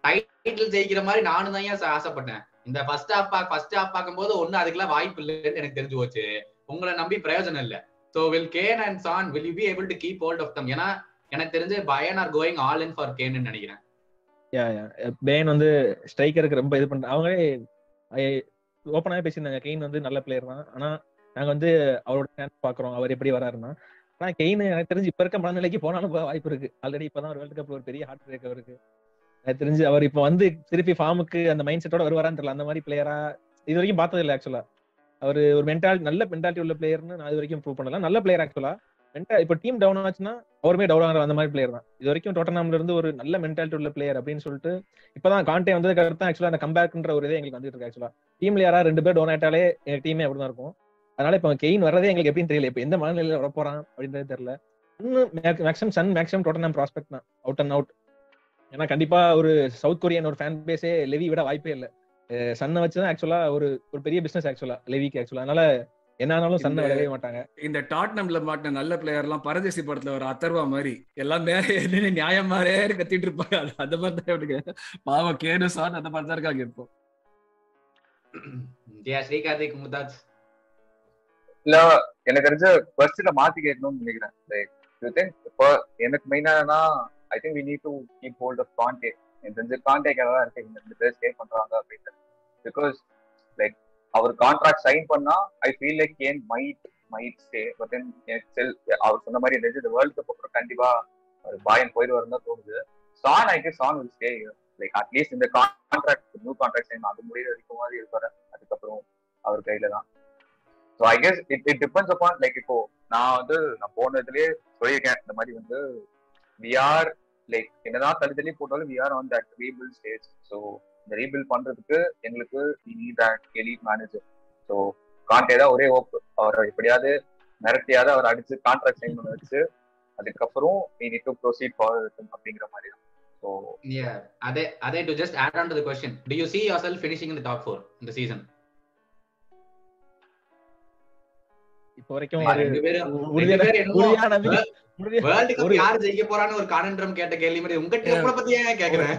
டைட்டில் ஜெயிக்கிற மாதிரி நானும் தான் ஏன் ஆசைப்பட்டேன். இந்த ஃபர்ஸ்ட் ஹாஃப் பாக் ஃபர்ஸ்ட் ஹாஃப் பார்க்கும்போது ஒன்னும் அதுக்கெல்லாம் வாய்ப்பு இல்லைன்னு எனக்கு தெரிஞ்சு போச்சு. உங்களை நம்பி பிரயோஜனம் இல்ல. So will Kane and Son will you be able to keep hold of them ஏன்னா எனக்கு தெரிஞ்சு Bayern are going all in for கேன்னு நினைக்கிறேன். பேன் வந்து ஸ்ட்ரைக்கருக்கு ரொம்ப இது பண்ற அவங்களே ஓப்பனாவே பேசியிருந்தாங்க. கெயின் வந்து நல்ல பிளேயர் தான். ஆனா நாங்க வந்து அவரோட சான்ஸ் பாக்குறோம். அவர் எப்படி வராருன்னா ஆனா கெயின் எனக்கு தெரிஞ்சு இப்ப இருக்க மனநிலைக்கு போனாலும் வாய்ப்பு இருக்கு. ஆல்ரெடி இப்பதான் ஒரு வேர்ல்டு கப் ஒரு பெரிய ஹார்ட் பிரேக் அவருக்கு. எனக்கு தெரிஞ்சு அவர் இப்ப வந்து திருப்பி ஃபார்முக்கு அந்த மைண்ட் செட்டோட வருவாரான்னு தெரியல. அந்த மாதிரி பிளேயரா இது வரைக்கும் பார்த்தது இல்லை ஆக்சுவலா அவர் ஒரு மென்டாலிட்டி நல்ல மென்டாலிட்டி உள்ள பிளேயர்னு நான் இது வரைக்கும் ப்ரூவ் பண்ணல. நல்ல பிளேயர் ஆக்சுவலா மென்டா இப்போ டீம் டவுன் ஆச்சுன்னா அவருமே டவுன் ஆகிற அந்த மாதிரி பிளேயர் தான். இது வரைக்கும் டோட்டனாம்ல இருந்து ஒரு நல்ல மென்டாலிட்டி உள்ள பிளேயர் அப்படின்னு சொல்லிட்டு இப்பதான் காண்டே வந்ததுக்கு அடுத்து ஆக்சுவலா அந்த கம்பேக்ன்ற ஒரு இதே எங்களுக்கு வந்துட்டு இருக்கு ஆக்சுவலா டீம்ல யாராவது ரெண்டு பேர் டவுன் ஆயிட்டாலே எங்க டீமே அப்படிதான் இருக்கும். அதனால இப்போ கெயின் வர்றதே எங்களுக்கு எப்படின்னு தெரியல. இப்போ எந்த மனநிலையில வர போறான் அப்படின்றது தெரியல. Maximum Son maximum Tottenham prospect தான். அவுட் அண்ட் அவுட் ஏன்னா கண்டிப்பா ஒரு சவுத் கொரியன் ஒரு ஃபேன் பேஸே லெவி விட வாய்ப்பே இல்லை. சன்னை வச்சுதான் ஆக்சுவலா ஒரு ஒரு பெரிய பிசினஸ் ஆக்சுவலா லெவிக்கு ஆக்சுவலா அதனால என்ன ஆனாலும் சன்னை விடவே மாட்டாங்க. இந்த டாட்னம்ல மாட்டின நல்ல பிளேயர் எல்லாம் பரதேசி படத்துல ஒரு அத்தர்வா மாதிரி. எல்லாம் நியாயம் மாதிரியே கத்திட்டு இருப்பாங்க. அந்த மாதிரி தான் பாவம் கேடு சான் அந்த மாதிரி தான் இருக்காங்க இப்போ. ஸ்ரீகார்த்திக் முதாஜ் இல்ல எனக்கு தெரிஞ்ச கொஸ்டின்ல மாத்தி கேட்கணும்னு நினைக்கிறேன். லைக் யூ திங்க் இப்போ எனக்கு மெயினா I think we need to keep hold of contact எனக்கு தெரிஞ்ச கான்டேக்ட் தான் இருக்கு. இந்த ரெண்டு பேர் ஸ்டே பண்றாங்க அப்படின்னு பிகாஸ் லைக் அவர் கான்ட்ராக்ட் சைன் பண்ணா I feel like Kane might might stay but then எனக்கு செல் அவர் சொன்ன மாதிரி தெரிஞ்சு இந்த வேர்ல்டு கப் அப்புறம் கண்டிப்பா அவர் பாயன் போயிடுவாருன்னு தான் தோணுது. Son I K Son will stay like at least இந்த கான்ட்ராக்ட் நியூ கான்ட்ராக்ட் சைன் அது முடிகிற வரைக்கும் மாதிரி இருப்பாரு. அதுக்கப்புறம் அவர் கையில தான். So I guess it it depends upon like இப்போ நான் வந்து நான் போனதுலயே சொல்லியிருக்கேன். இந்த மாதிரி வந்து வி ஆர் லைக் என்னதான் தள்ளி தள்ளி போட்டாலும் we are on that rebuild stage so இந்த ரீபில் பண்றதுக்கு எங்களுக்கு we need that elite manager so Conte தான் ஒரே ஓப்பு அவரை எப்படியாவது மிரட்டியாவது அவர் அடிச்சு கான்ட்ராக்ட் சைன் பண்ண வச்சு அதுக்கப்புறம் we need to proceed forward அப்படிங்கிற மாதிரி தான். ஸோ அதே அதே to just add on to the question do you see yourself finishing in the top 4 இந்த சீசன் இப்போ வரைக்கும் வேர்ல்ட் கப் ஒரு- யார் ஜெயிக்க போறான்னு ஒரு கானன்றம் கேட்ட கேள்வி மாதிரி உங்க டீம் பத்தி ஏன் கேக்குறேன்?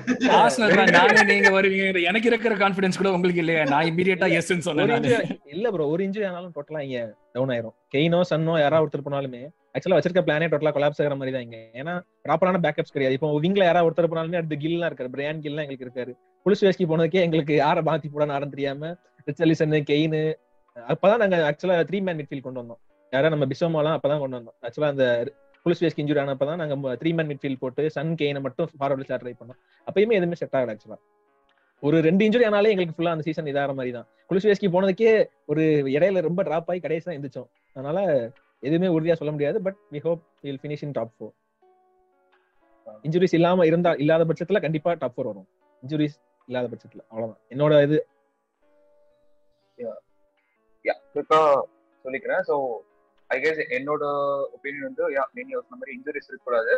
நானே நீங்க வருவீங்க. எனக்கு இருக்கிற கான்ஃபிடன்ஸ் கூட உங்களுக்கு இல்லையா. நான் இமீடியட்டா எஸ்ன்னு சொன்னேன் இல்ல ப்ரோ ஒரு இன்ஜுரி ஆனாலும் டோட்டலா இங்க டவுன் ஆயிரும். கெயினோ சன்னோ யாராவது ஒருத்தர் போனாலுமே ஆக்சுவலா வச்சிருக்க பிளானே டோட்டலா கொலாப்ஸ் ஆகிற மாதிரி தான் இங்க. ஏன்னா ப்ராப்பரான பேக்கப்ஸ் கிடையாது. இப்போ விங்ல யாராவது ஒருத்தர் போனாலுமே அடுத்து கில்லாம் இருக்காரு. பிரியாணி கில்லாம் எங்களுக்கு இருக்காரு. புலிஸ் வேஸ்கி போனதுக்கே எங்களுக்கு யாரை மாத்தி போடான்னு ஆரம் தெரியாம ரிச்சலிசன் கெயின் அப்பதான் நாங்க ஆக்சுவலா த்ரீ மேன் மிட்ஃபீல் கொண்டு வந்தோம். யாரா நம்ம பிசோமாலாம் அப்பதான் கொண்டு வந்தோம். ஆக்சுவலா அந்த புலிஸ் வேஸ்க் இன்ஜுரி ஆனப்பதான் நாங்க த்ரீ மேன் மிட்ஃபீல் போட்டு சன் கெயினை மட்டும் ஃபார்வர்ட் ட்ரை பண்ணோம். அப்பயுமே எதுவுமே செட் ஆகல ஆக்சுவலா ஒரு ரெண்டு இன்ஜுரி ஆனாலே எங்களுக்கு ஃபுல்லா அந்த சீசன் இதாகிற மாதிரி தான். குலுஸ்வேஸ்கி போனதுக்கே ஒரு இடையில ரொம்ப டிராப் ஆகி கடைசி தான் எந்திரிச்சோம். அதனால எதுவுமே உறுதியா சொல்ல முடியாது but we hope will finish in top four injuries இல்லாம இருந்தா இல்லாத பட்சத்துல கண்டிப்பா டாப் ஃபோர் வரும். இன்ஜுரிஸ் இல்லாத பட்சத்துல அவ்வளவுதான். என்னோட இது குவிக்கா சொல்லிக்கிறேன். ஸோ ஐ கெஸ் என்னோட ஒப்பீனியன் வந்து யா நீங்க சொன்ன மாதிரி இன்ஜுரிஸ் இருக்கக்கூடாது.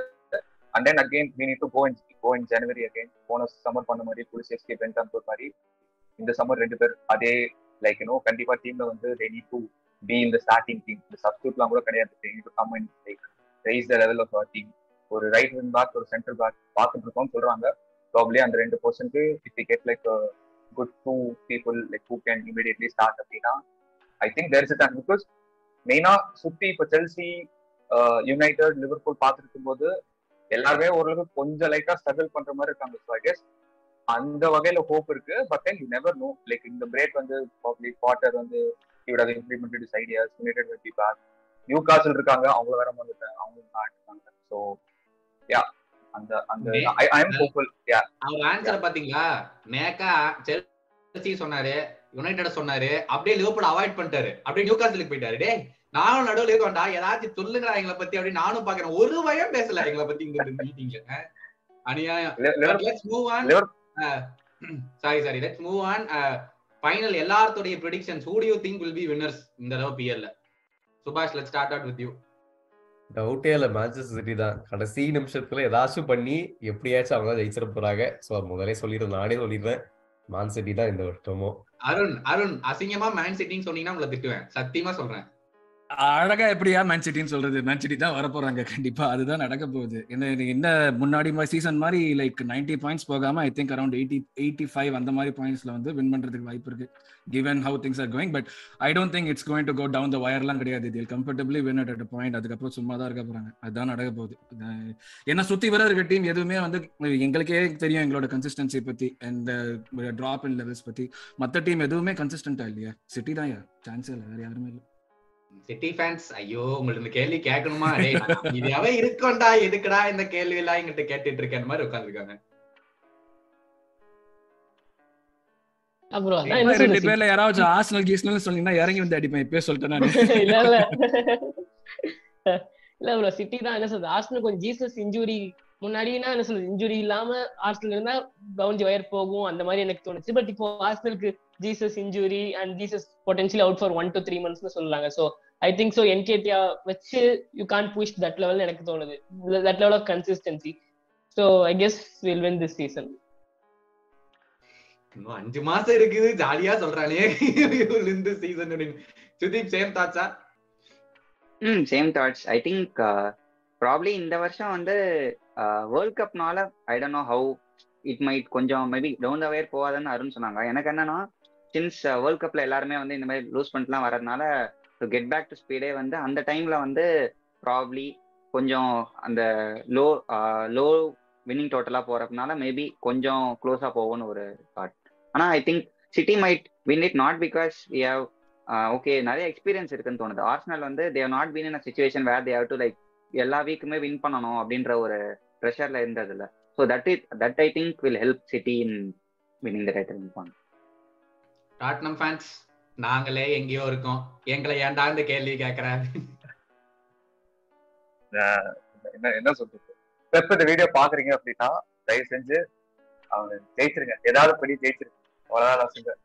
And then again we need to go in go in January again போன சம்மர் பண்ண மாதிரி புலிஸ் எஸ்கே பென்டாம்பூர் மாதிரி. இந்த சம்மர் ரெண்டு பேர் அதே லைக் யூனோ கண்டிப்பா டீம்ல வந்து ரெடி டு பி இந்த ஸ்டார்டிங் டீம் இந்த சப்ஸ்டியூட்லாம் கூட கிடையாது. To come in like raise the level of team ஒரு ரைட் விங் பேக் ஒரு சென்ட்ரல் பேக் பார்த்துட்டு இருக்கோம்னு சொல்றாங்க. ப்ராப்ளி அந்த ரெண்டு percent if you get like good two people like who can immediately start அப்படின்னா I think there is a because மெயினா சுத்தி இப்போ செல்சி யுனைடெட் uh, லிவர்பூல் பார்த்துருக்கும் போது எல்லாருமே ஓரளவுக்கு கொஞ்சம் லைட்டா ஸ்ட்ரகிள் பண்ற மாதிரி இருக்காங்க. ஸோ ஐ கெஸ் அந்த வகையில ஹோப் இருக்கு. But then you never know like இந்த பிரேக் வந்து ப்ராப்ளி குவார்டர் வந்து இவட implemented is ideas United will be back Newcastle இருக்காங்க அவங்க வேற வந்துட்டாங்க அவங்க இருக்காங்க ஸோ யா அந்த அந்த I I am hopeful yeah our answer பாத்தீங்களா? மேக்கா செல்சி சொன்னாரு யுனைடெட் சொன்னாரு அப்படியே லிவர்பூல் அவாய்ட் பண்ணிட்டாரு. அப்படியே நியூ காசலுக்கு போயிட்டாரு. டே நானும் நடுவில் இருக்கோம்டா ஏதாச்சும் சொல்லுங்க எங்களை பத்தி அப்படின்னு நானும் பாக்குறேன். ஒரு பயம் பேசல எங்களை பத்தி இங்க மீட்டிங்ல அநியாயம். Let's move on sorry sorry let's move on final எல்லாத்தோடைய predictions who do think will be winners இந்த தடவை பிஎல்ல Subash let's start out with you டவுட்டே இல்ல மேன்செஸ்டர் சிட்டி தான். கடைசி நிமிஷத்துல ஏதாச்சும் பண்ணி எப்படியாச்சும் அவங்க தான் ஜெயிச்சிட போறாங்க. ஸோ முதலே சொல்லிடுறேன் நானே சொல்லிடுறேன். மான் சிட்டி தான் இந்த வருஷமும் அருண் அருண் அசிங்கமா மேன் சிட்டின்னு சொன்னீங்கன்னா உங்களை திட்டுவேன். சத்தியமா சொல்றேன். அழகா எப்படியா மேன் சிட்டின்னு சொல்றது? மேன் சிட்டி தான் வரப்போறாங்க கண்டிப்பா. அதுதான் நடக்க போகுது. என்ன என்ன முன்னாடி சீசன் மாதிரி லைக் நைன்டி பாயிண்ட்ஸ் போகாம I think around eighty eighty five அந்த மாதிரி பாயிண்ட்ஸ்ல வந்து வின் பண்றதுக்கு வாய்ப்பு இருக்கு. Given how things are going but I don't think it's going to go down the வயர்லாம் கிடையாது. இதில் கம்ஃபர்டபுளி வின் அட் பாயிண்ட் அதுக்கப்புறம் சும்மா தான் இருக்க போறாங்க. அதுதான் நடக்க போகுது. ஏன்னா சுத்தி வர இருக்க டீம் எதுவுமே வந்து எங்களுக்கே தெரியும் எங்களோட கன்சிஸ்டன்சி பத்தி அண்ட் டிராப் இன் லெவல்ஸ் பத்தி. மற்ற டீம் எதுவுமே கன்சிஸ்டன்டா இல்லையா. சிட்டி தான் சான்ஸ் இல்லை. வேற யாருமே இல்லை. சிட்டி ஃபேன்ஸ் ஐயோ உங்களுக்கு இந்த கேள்வி கேட்கணுமா? இதுவே இருக்கோண்டா எதுக்குடா இந்த கேள்வி எல்லாம் எங்கிட்ட கேட்டுட்டு இருக்கேன் மாதிரி உட்காந்துருக்காங்க. அப்புறம் ரெண்டு பேர்ல யாராவது ஆர்சனல் கீஸ்னல் சொன்னீங்கன்னா இறங்கி வந்து அடிப்பேன். இப்பயே சொல்லிட்டேன் நான். இல்ல இல்ல. இல்ல ப்ரோ சிட்டி தான் என்ன சொல்றது? ஆர்சனல் கொஞ்சம் ஜீசஸ் இன்ஜுரி முன்னாடினா என்ன சொல்றது இன்ஜுரி இல்லாம ஆர்சனல் இருந்தா கவுஞ்சி வயர் போகும் அந்த மாதிரி எனக்கு தோணுச்சு. பட் இப்போ ஆர்சனலுக்கு Jesus injury and Jesus potential out for one to three மந்த்ஸ்னு சொல்றாங்க so I think so Nketiah வச்சு you can't push that level எனக்கு தோணுது. That level of consistency so I guess will win this season இன்னும் அஞ்சு மாசம் இருக்குது. ஜாலியா சொல்றானே. இந்த சீசன் சுதீப் சேம் தாட்ஸா ம் same thoughts I think probably இந்த வருஷம் வந்து world கப்னால I don't know how it might கொஞ்சம் மேபி டவுன் த வேர் போகாதுன்னு அருண் சொன்னாங்க. எனக்கு என்னன்னா சின்ஸ் வேர்ல்ட் கப்ல எல்லாருமே வந்து இந்த மாதிரி லூஸ் பண்ணிட்டுலாம் வரதுனால டு கெட் பேக் டு ஸ்பீடே வந்து அந்த டைம்ல வந்து ப்ராப்ளி கொஞ்சம் அந்த லோ லோ வின்னிங் டோட்டலா போறதுனால மேபி கொஞ்சம் க்ளோஸா போகும்னு ஒரு தாட் ஆனா I think City might win it not because we have okay நிறைய எக்ஸ்பீரியன்ஸ் இருக்குன்னு தோணுது. ஆர்ஸ்னல் வந்து they've not been in a situation where they've to like எல்லா வீக்குமே வின் பண்ணணும் அப்படின்ற ஒரு ப்ரெஷர்ல இருந்தது இல்ல so that it that I think will help City in winning the title பண்ண டாட்னம் ஃபேன்ஸ் நாங்களே எங்கேயோ இருக்கோம். எங்களை ஏன்டா இந்த கேள்வி கேட்கறாரு என்ன என்ன சொல்றது? பெப் இந்த வீடியோ பாக்குறீங்க அப்படின்னா தயவு செஞ்சு அவங்க ஜெயிச்சிருங்க. ஏதாவது படி ஜெயிச்சிருங்க. அவ்வளவுதான் நான் சொல்றேன்.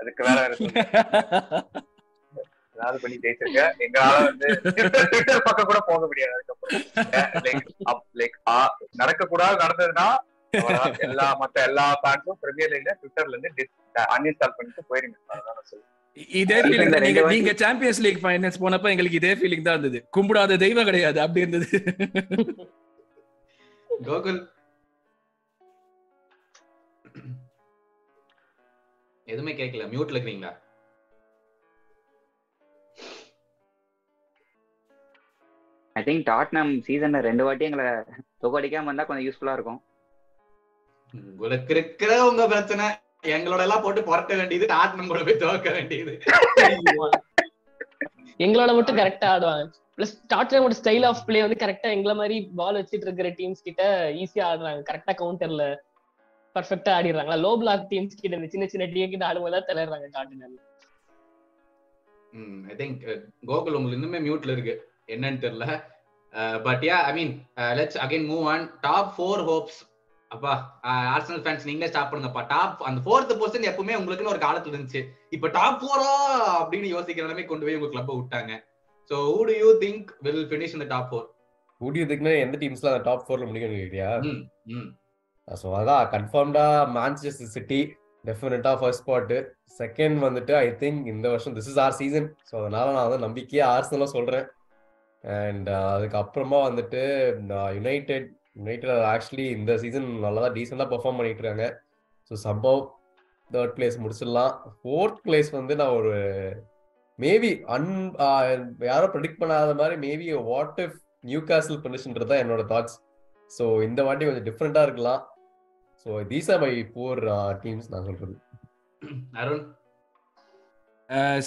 அதுக்கு வேற வேற ஏதாவது பண்ணி ஜெயிச்சிருங்க எங்களால வந்து ட்விட்டர் பக்கம் கூட போக முடியாது அதுக்கப்புறம். லைக் நடக்க கூடாது நடந்ததுன்னா எல்லா மத்த எல்லா ஃபேன்ஸும் பிரீமியர் லீக்ல ட்விட்டர்ல இருந்து அன்இன்ஸ்டால் பண்ணிட்டு போயிருங்க. இதே ஃபீலிங் நீங்க நீங்க சாம்பியன்ஸ் லீக் ஃபைனல்ஸ் போனப்ப எங்களுக்கு இதே ஃபீலிங் தான் இருந்தது. கும்பிடாத தெய்வம் கிடையாது அப்படி இருந்தது. கோகுல். எதுவுமே கேட்கல மியூட்ல இருக்கீங்களா? ஐ திங்க் டாட்னம் சீசன்ல ரெண்டு வாட்டி எங்களை தொகடிக்காம வந்தா கொஞ்சம் யூஸ்ஃபுல்லா இருக்கும். உங்களுக்கு இருக்கிற உங்க பிரச்சனை எங்களோட எல்லாம் போட்டு புரட்ட வேண்டியது டாட்னம் கூட போய் துவக்க வேண்டியது. எங்களோட மட்டும் கரெக்டா ஆடுவாங்க. பிளஸ் டாட்னமோட ஸ்டைல் ஆஃப் பிளே வந்து கரெக்டா எங்கள மாதிரி பால் வச்சிட்டு இருக்கிற டீம்ஸ் கிட்ட ஈஸியா ஆடுறாங்க. கரெக்டா கவுண்டர்ல பர்ஃபெக்டா ஆடிடுறாங்களா? லோ பிளாக் டீம்ஸ் கிட்ட இந்த சின்ன சின்ன டீம் கிட்ட ஆடும்போது தான் தலைறாங்க டாட்னம் ஐ திங்க் கோகுல் உங்களுக்கு இன்னுமே மியூட்ல இருக்கு. என்னன்னு தெரியல. But yeah I mean let's again move on top four hopes அப்பா ஆர்சனல் ஃபேன்ஸ் நீங்களே ஸ்டாப் பண்ணுங்கப்பா டாப் அந்த ஃபோர்த் பொசிஷன் எப்பவுமே உங்களுக்குன்னு ஒரு காலத்துல இருந்துச்சு. இப்ப டாப் ஃபோரா அப்படின்னு யோசிக்கிற நிலைமை கொண்டு போய் உங்க கிளப்பை விட்டாங்க. So who do you think will finish இந்த top four who do you திங்க்னா எந்த டீம்ஸ்ல அந்த டாப் ஃபோர்ல முடிக்கணும் கேக்குறியா ஸோ அதான் கன்ஃபார்ம்டா மான்செஸ்டர் சிட்டி டெஃபினட்டா ஃபர்ஸ்ட் ஸ்பாட்டு செகண்ட் வந்துட்டு ஐ திங்க் இந்த வருஷம் this is our season so அதனால நான் வந்து நம்பிக்கையே ஆர்சனலாக சொல்றேன். அண்ட் uh, அதுக்கப்புறமா வந்துட்டு யுனைடெட் யுனைடெட் ஆக்சுவலி இந்த சீசன் நல்லா தான் டீசெண்டாக பெர்ஃபார்ம் பண்ணிட்டு இருக்காங்க ஸோ சம்பவ் தேர்ட் பிளேஸ் முடிச்சிடலாம். ஃபோர்த் பிளேஸ் வந்து நான் ஒரு மேபி அன் யாரும் ப்ரெடிக்ட் பண்ணாத மாதிரி maybe what if Newcastle ஃபினிஷ்ன்றது தான் என்னோட தாட்ஸ் ஸோ இந்த வாட்டி கொஞ்சம் டிஃப்ரெண்ட்டாக இருக்கலாம். So these are my four teams நான் சொல்றது. அருண்?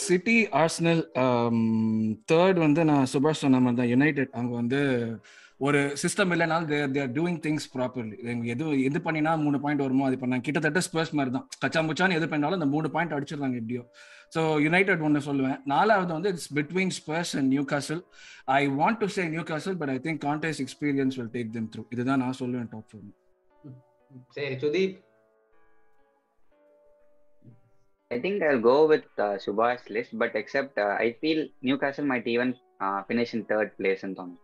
சிட்டி ஆர்ஸ்னல் தேர்ட் வந்து நான் சுபாஷ் சொன்ன மாதிரி தான் யுனைடெட். அவங்க வந்து ஒரு சிஸ்டம் இல்லைனாலும் they're they're doing things properly எது எது பண்ணினா மூணு பாயிண்ட் வருமோ அது பண்ணாங்க. கிட்டத்தட்ட ஸ்பர்ஸ் மாதிரி தான். கச்சா முச்சான்னு எது பண்ணாலும் அந்த மூணு பாயிண்ட் அடிச்சிருந்தாங்க எப்படியோ. ஸோ யுனைடெட் ஒன்று சொல்லுவேன். நாலாவது வந்து it's between Spurs and Newcastle I want to say Newcastle but I think Conte's experience will take them through இதுதான் நான் சொல்லுவேன் டாப் ஃபோர் சரி Sudeep. I think I'll go with uh, Subhash list, but except uh, I feel Newcastle might even uh, finish in third place in Tom.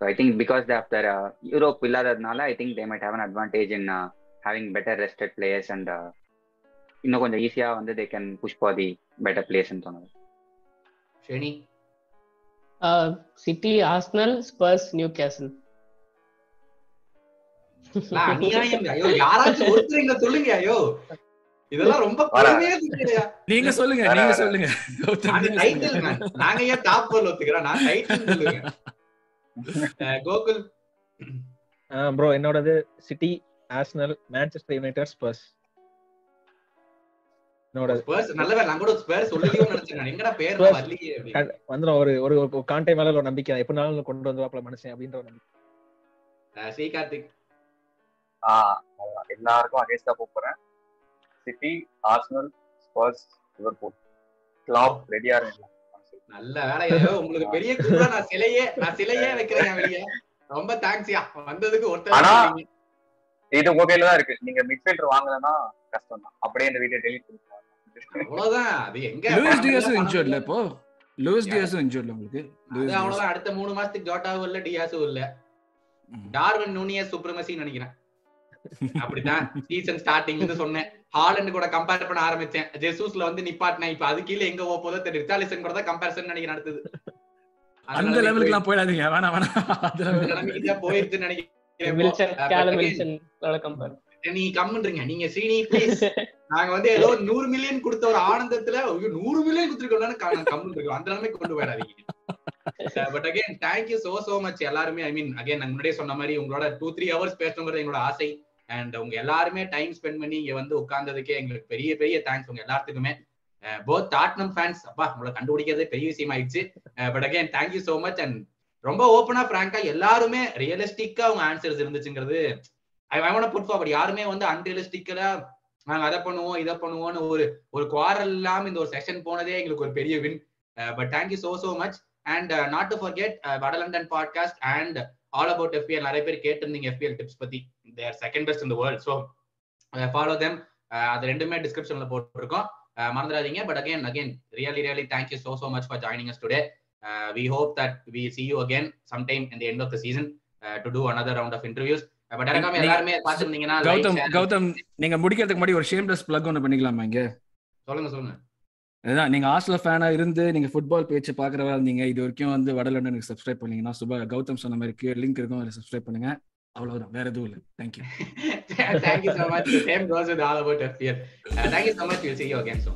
So I think because they after uh, Europe Villadadnala, I think they might have an advantage in uh, having better rested players and uh, இன்னும் கொஞ்சம் ஈஸியா வந்து they can push for the better பிளேஸ்ன்னு தோணுது ஷெனி City Arsenal Spurs Newcastle அநியாயம் ஐயோ யாராச்சும் ஒருத்தர் இங்க சொல்லுங்க ஐயோ இதெல்லாம் ரொம்ப. நீங்க சொல்லுங்க நீங்க. சொல்லுங்க. நீங்க ஏன் டாப் போல் ஒத்துக்கிறோம் நான் டைட்டில் சொல்லுங்க. கோகுல். ப்ரோ என்னோடது City Arsenal Manchester United Spurs. ஒரு ஒரு காண்டே மேல ஒரு நம்பிக்கை. தான். எப்படினாலும் கொண்டு வந்துருவாப்ல மனுஷன் அப்படின்ற ஒரு நம்பிக்கை. அஹ் ஸ்ரீ கார்த்திக் ஆஹ் அவ்வளவுதான். எல்லாருக்கும் அகேன்ஸ்டா போறேன் City Arsenal Spurs Liverpool. Klopp ரெடியா இருங்க நல்ல வேலையோ. உங்களுக்கு பெரிய கூட நான் சிலையே நான் சிலையே வைக்கிறேன் வெளியே ரொம்ப தேங்க்ஸ்யா வந்ததுக்கு ஒருத்தர் இது உங்க கையில தான் இருக்கு. நீங்க மிட்ஃபீல்டர் வாங்கலன்னா கஷ்டம் தான். அப்படியே இந்த வீடியோ டெலிட் பண்ணிக்கலாம் அவ்வளவுதான். அது எங்க லூயிஸ் இல்ல, இன்ஜூர்ட்ல இப்போ. லூயிஸ் யாரு? டியாஸும் இன்ஜூர்ட்ல உங்களுக்கு அது டியாஸ். அவ்வளவுதான். அடுத்த மூணு மாசத்துக்கு ஜோட்டாவும் இல்ல டியாஸும் இல்ல. டார்வின் நூனியஸ் சுப்ரமசின்னு நினைக்கிறேன். அப்படிதான் சீசன் ஸ்டார்டிங்ல சொன்னேன். ஹாலண்ட் கூட கம்பேர் பண்ண ஆரம்பிச்சேன். ஜெசூஸ்ல வந்து நிப்பாட்டினேன் இப்ப அது கீழே எங்க போக போதோ தெரியும் ரிச்சாலிசன் கூட தான் கம்பேரிசன் நினைக்கிறேன் அடுத்தது அந்த லெவலுக்கு எல்லாம் போயிடாதீங்க. வேணாம் வேணாம். போயிடுச்சுன்னு நினைக்கிறேன். நீ கம்முன்றீங்க நீங்க ஸ்ரீனி ப்ளீஸ் நாங்க வந்து ஏதோ நூறு மில்லியன் கொடுத்த ஒரு ஆனந்தத்துல ஐயோ, நூறு மில்லியன் கொடுத்துருக்கோம்னு கம்மன் இருக்கோம் அந்த நிலைமைக்கு கொண்டு போயிடாதீங்க. But again thank you so so much எல்லாருமே ஐ மீன் அகைன் நான் முன்னாடியே சொன்ன மாதிரி உங்களோட டூ த்ரீ ஹவர்ஸ் பேசணுங்கிறது எங்களோட ஆசை. அண்ட் உங்க எல்லாருமே டைம் ஸ்பெண்ட் பண்ணி இங்க வந்து உட்கார்ந்ததுக்கே எங்களுக்கு பெரிய பெரிய தேங்க்ஸ் உங்க எல்லாத்துக்குமே. போத் டாட்னம் ஃபேன்ஸ் அப்பா உங்களை கண்டுபிடிக்கிறதே பெரிய விஷயம் ஆயிடுச்சு but again thank you so much and ரொம்ப ஓப்பனா பிராங்கா எல்லாருமே ரியலிஸ்டிக்கா உங்க ஆன்சர்ஸ் இருந்துச்சுங்கிறது ஐ வாண்ட் புட் ஃபார்வர்ட் யாருமே வந்து அன்ரியலிஸ்டிக்கலா நாங்க அதை பண்ணுவோம் இதை பண்ணுவோம்னு ஒரு ஒரு குவாரல் இல்லாம இந்த ஒரு செஷன் போனதே எங்களுக்கு ஒரு பெரிய win but thank you so so much and not to forget வடலண்டன் podcast and all about EFL நிறைய பேர் கேட்டிருந்தீங்க எஃபிஎல் டிப்ஸ் பத்தி. தேர் செகண்ட் பெஸ்ட் இந்த வேர்ல்ட் ஸோ ஃபாலோ தெம் அது ரெண்டுமே டிஸ்கிரிப்ஷன்ல போட்டிருக்கோம். Uh, மறந்துடாதீங்க. But again again really really thank you so so much for joining us today we hope that we see you again sometime in the end of the season to do another round of interviews but எனக்காம எல்லாருமே பார்த்துருந்தீங்கன்னா கௌதம் கௌதம் நீங்க முடிக்கிறதுக்கு முன்னாடி ஒரு shameless plug ஒன்று பண்ணிக்கலாமா இங்க? சொல்லுங்க சொல்லுங்க. அதுதான் நீங்க ஆஸ்ல ஃபேனா இருந்து நீங்க ஃபுட்பால் பேச்சு பாக்குறவா இருந்தீங்க இது வரைக்கும் வந்து வடலண்டனுக்கு சப்ஸ்கிரைப் பண்ணீங்கன்னா சுபா கௌதம் சொன்ன மாதிரி லிங்க் இருக்கும் அதில் சப்ஸ்கிரைப் பண்ணுங்க. அவ்வளவுதான். வேற எதுவும் இல்லை. Thank you thank you so much same goes with all with all thank you so much you see you again so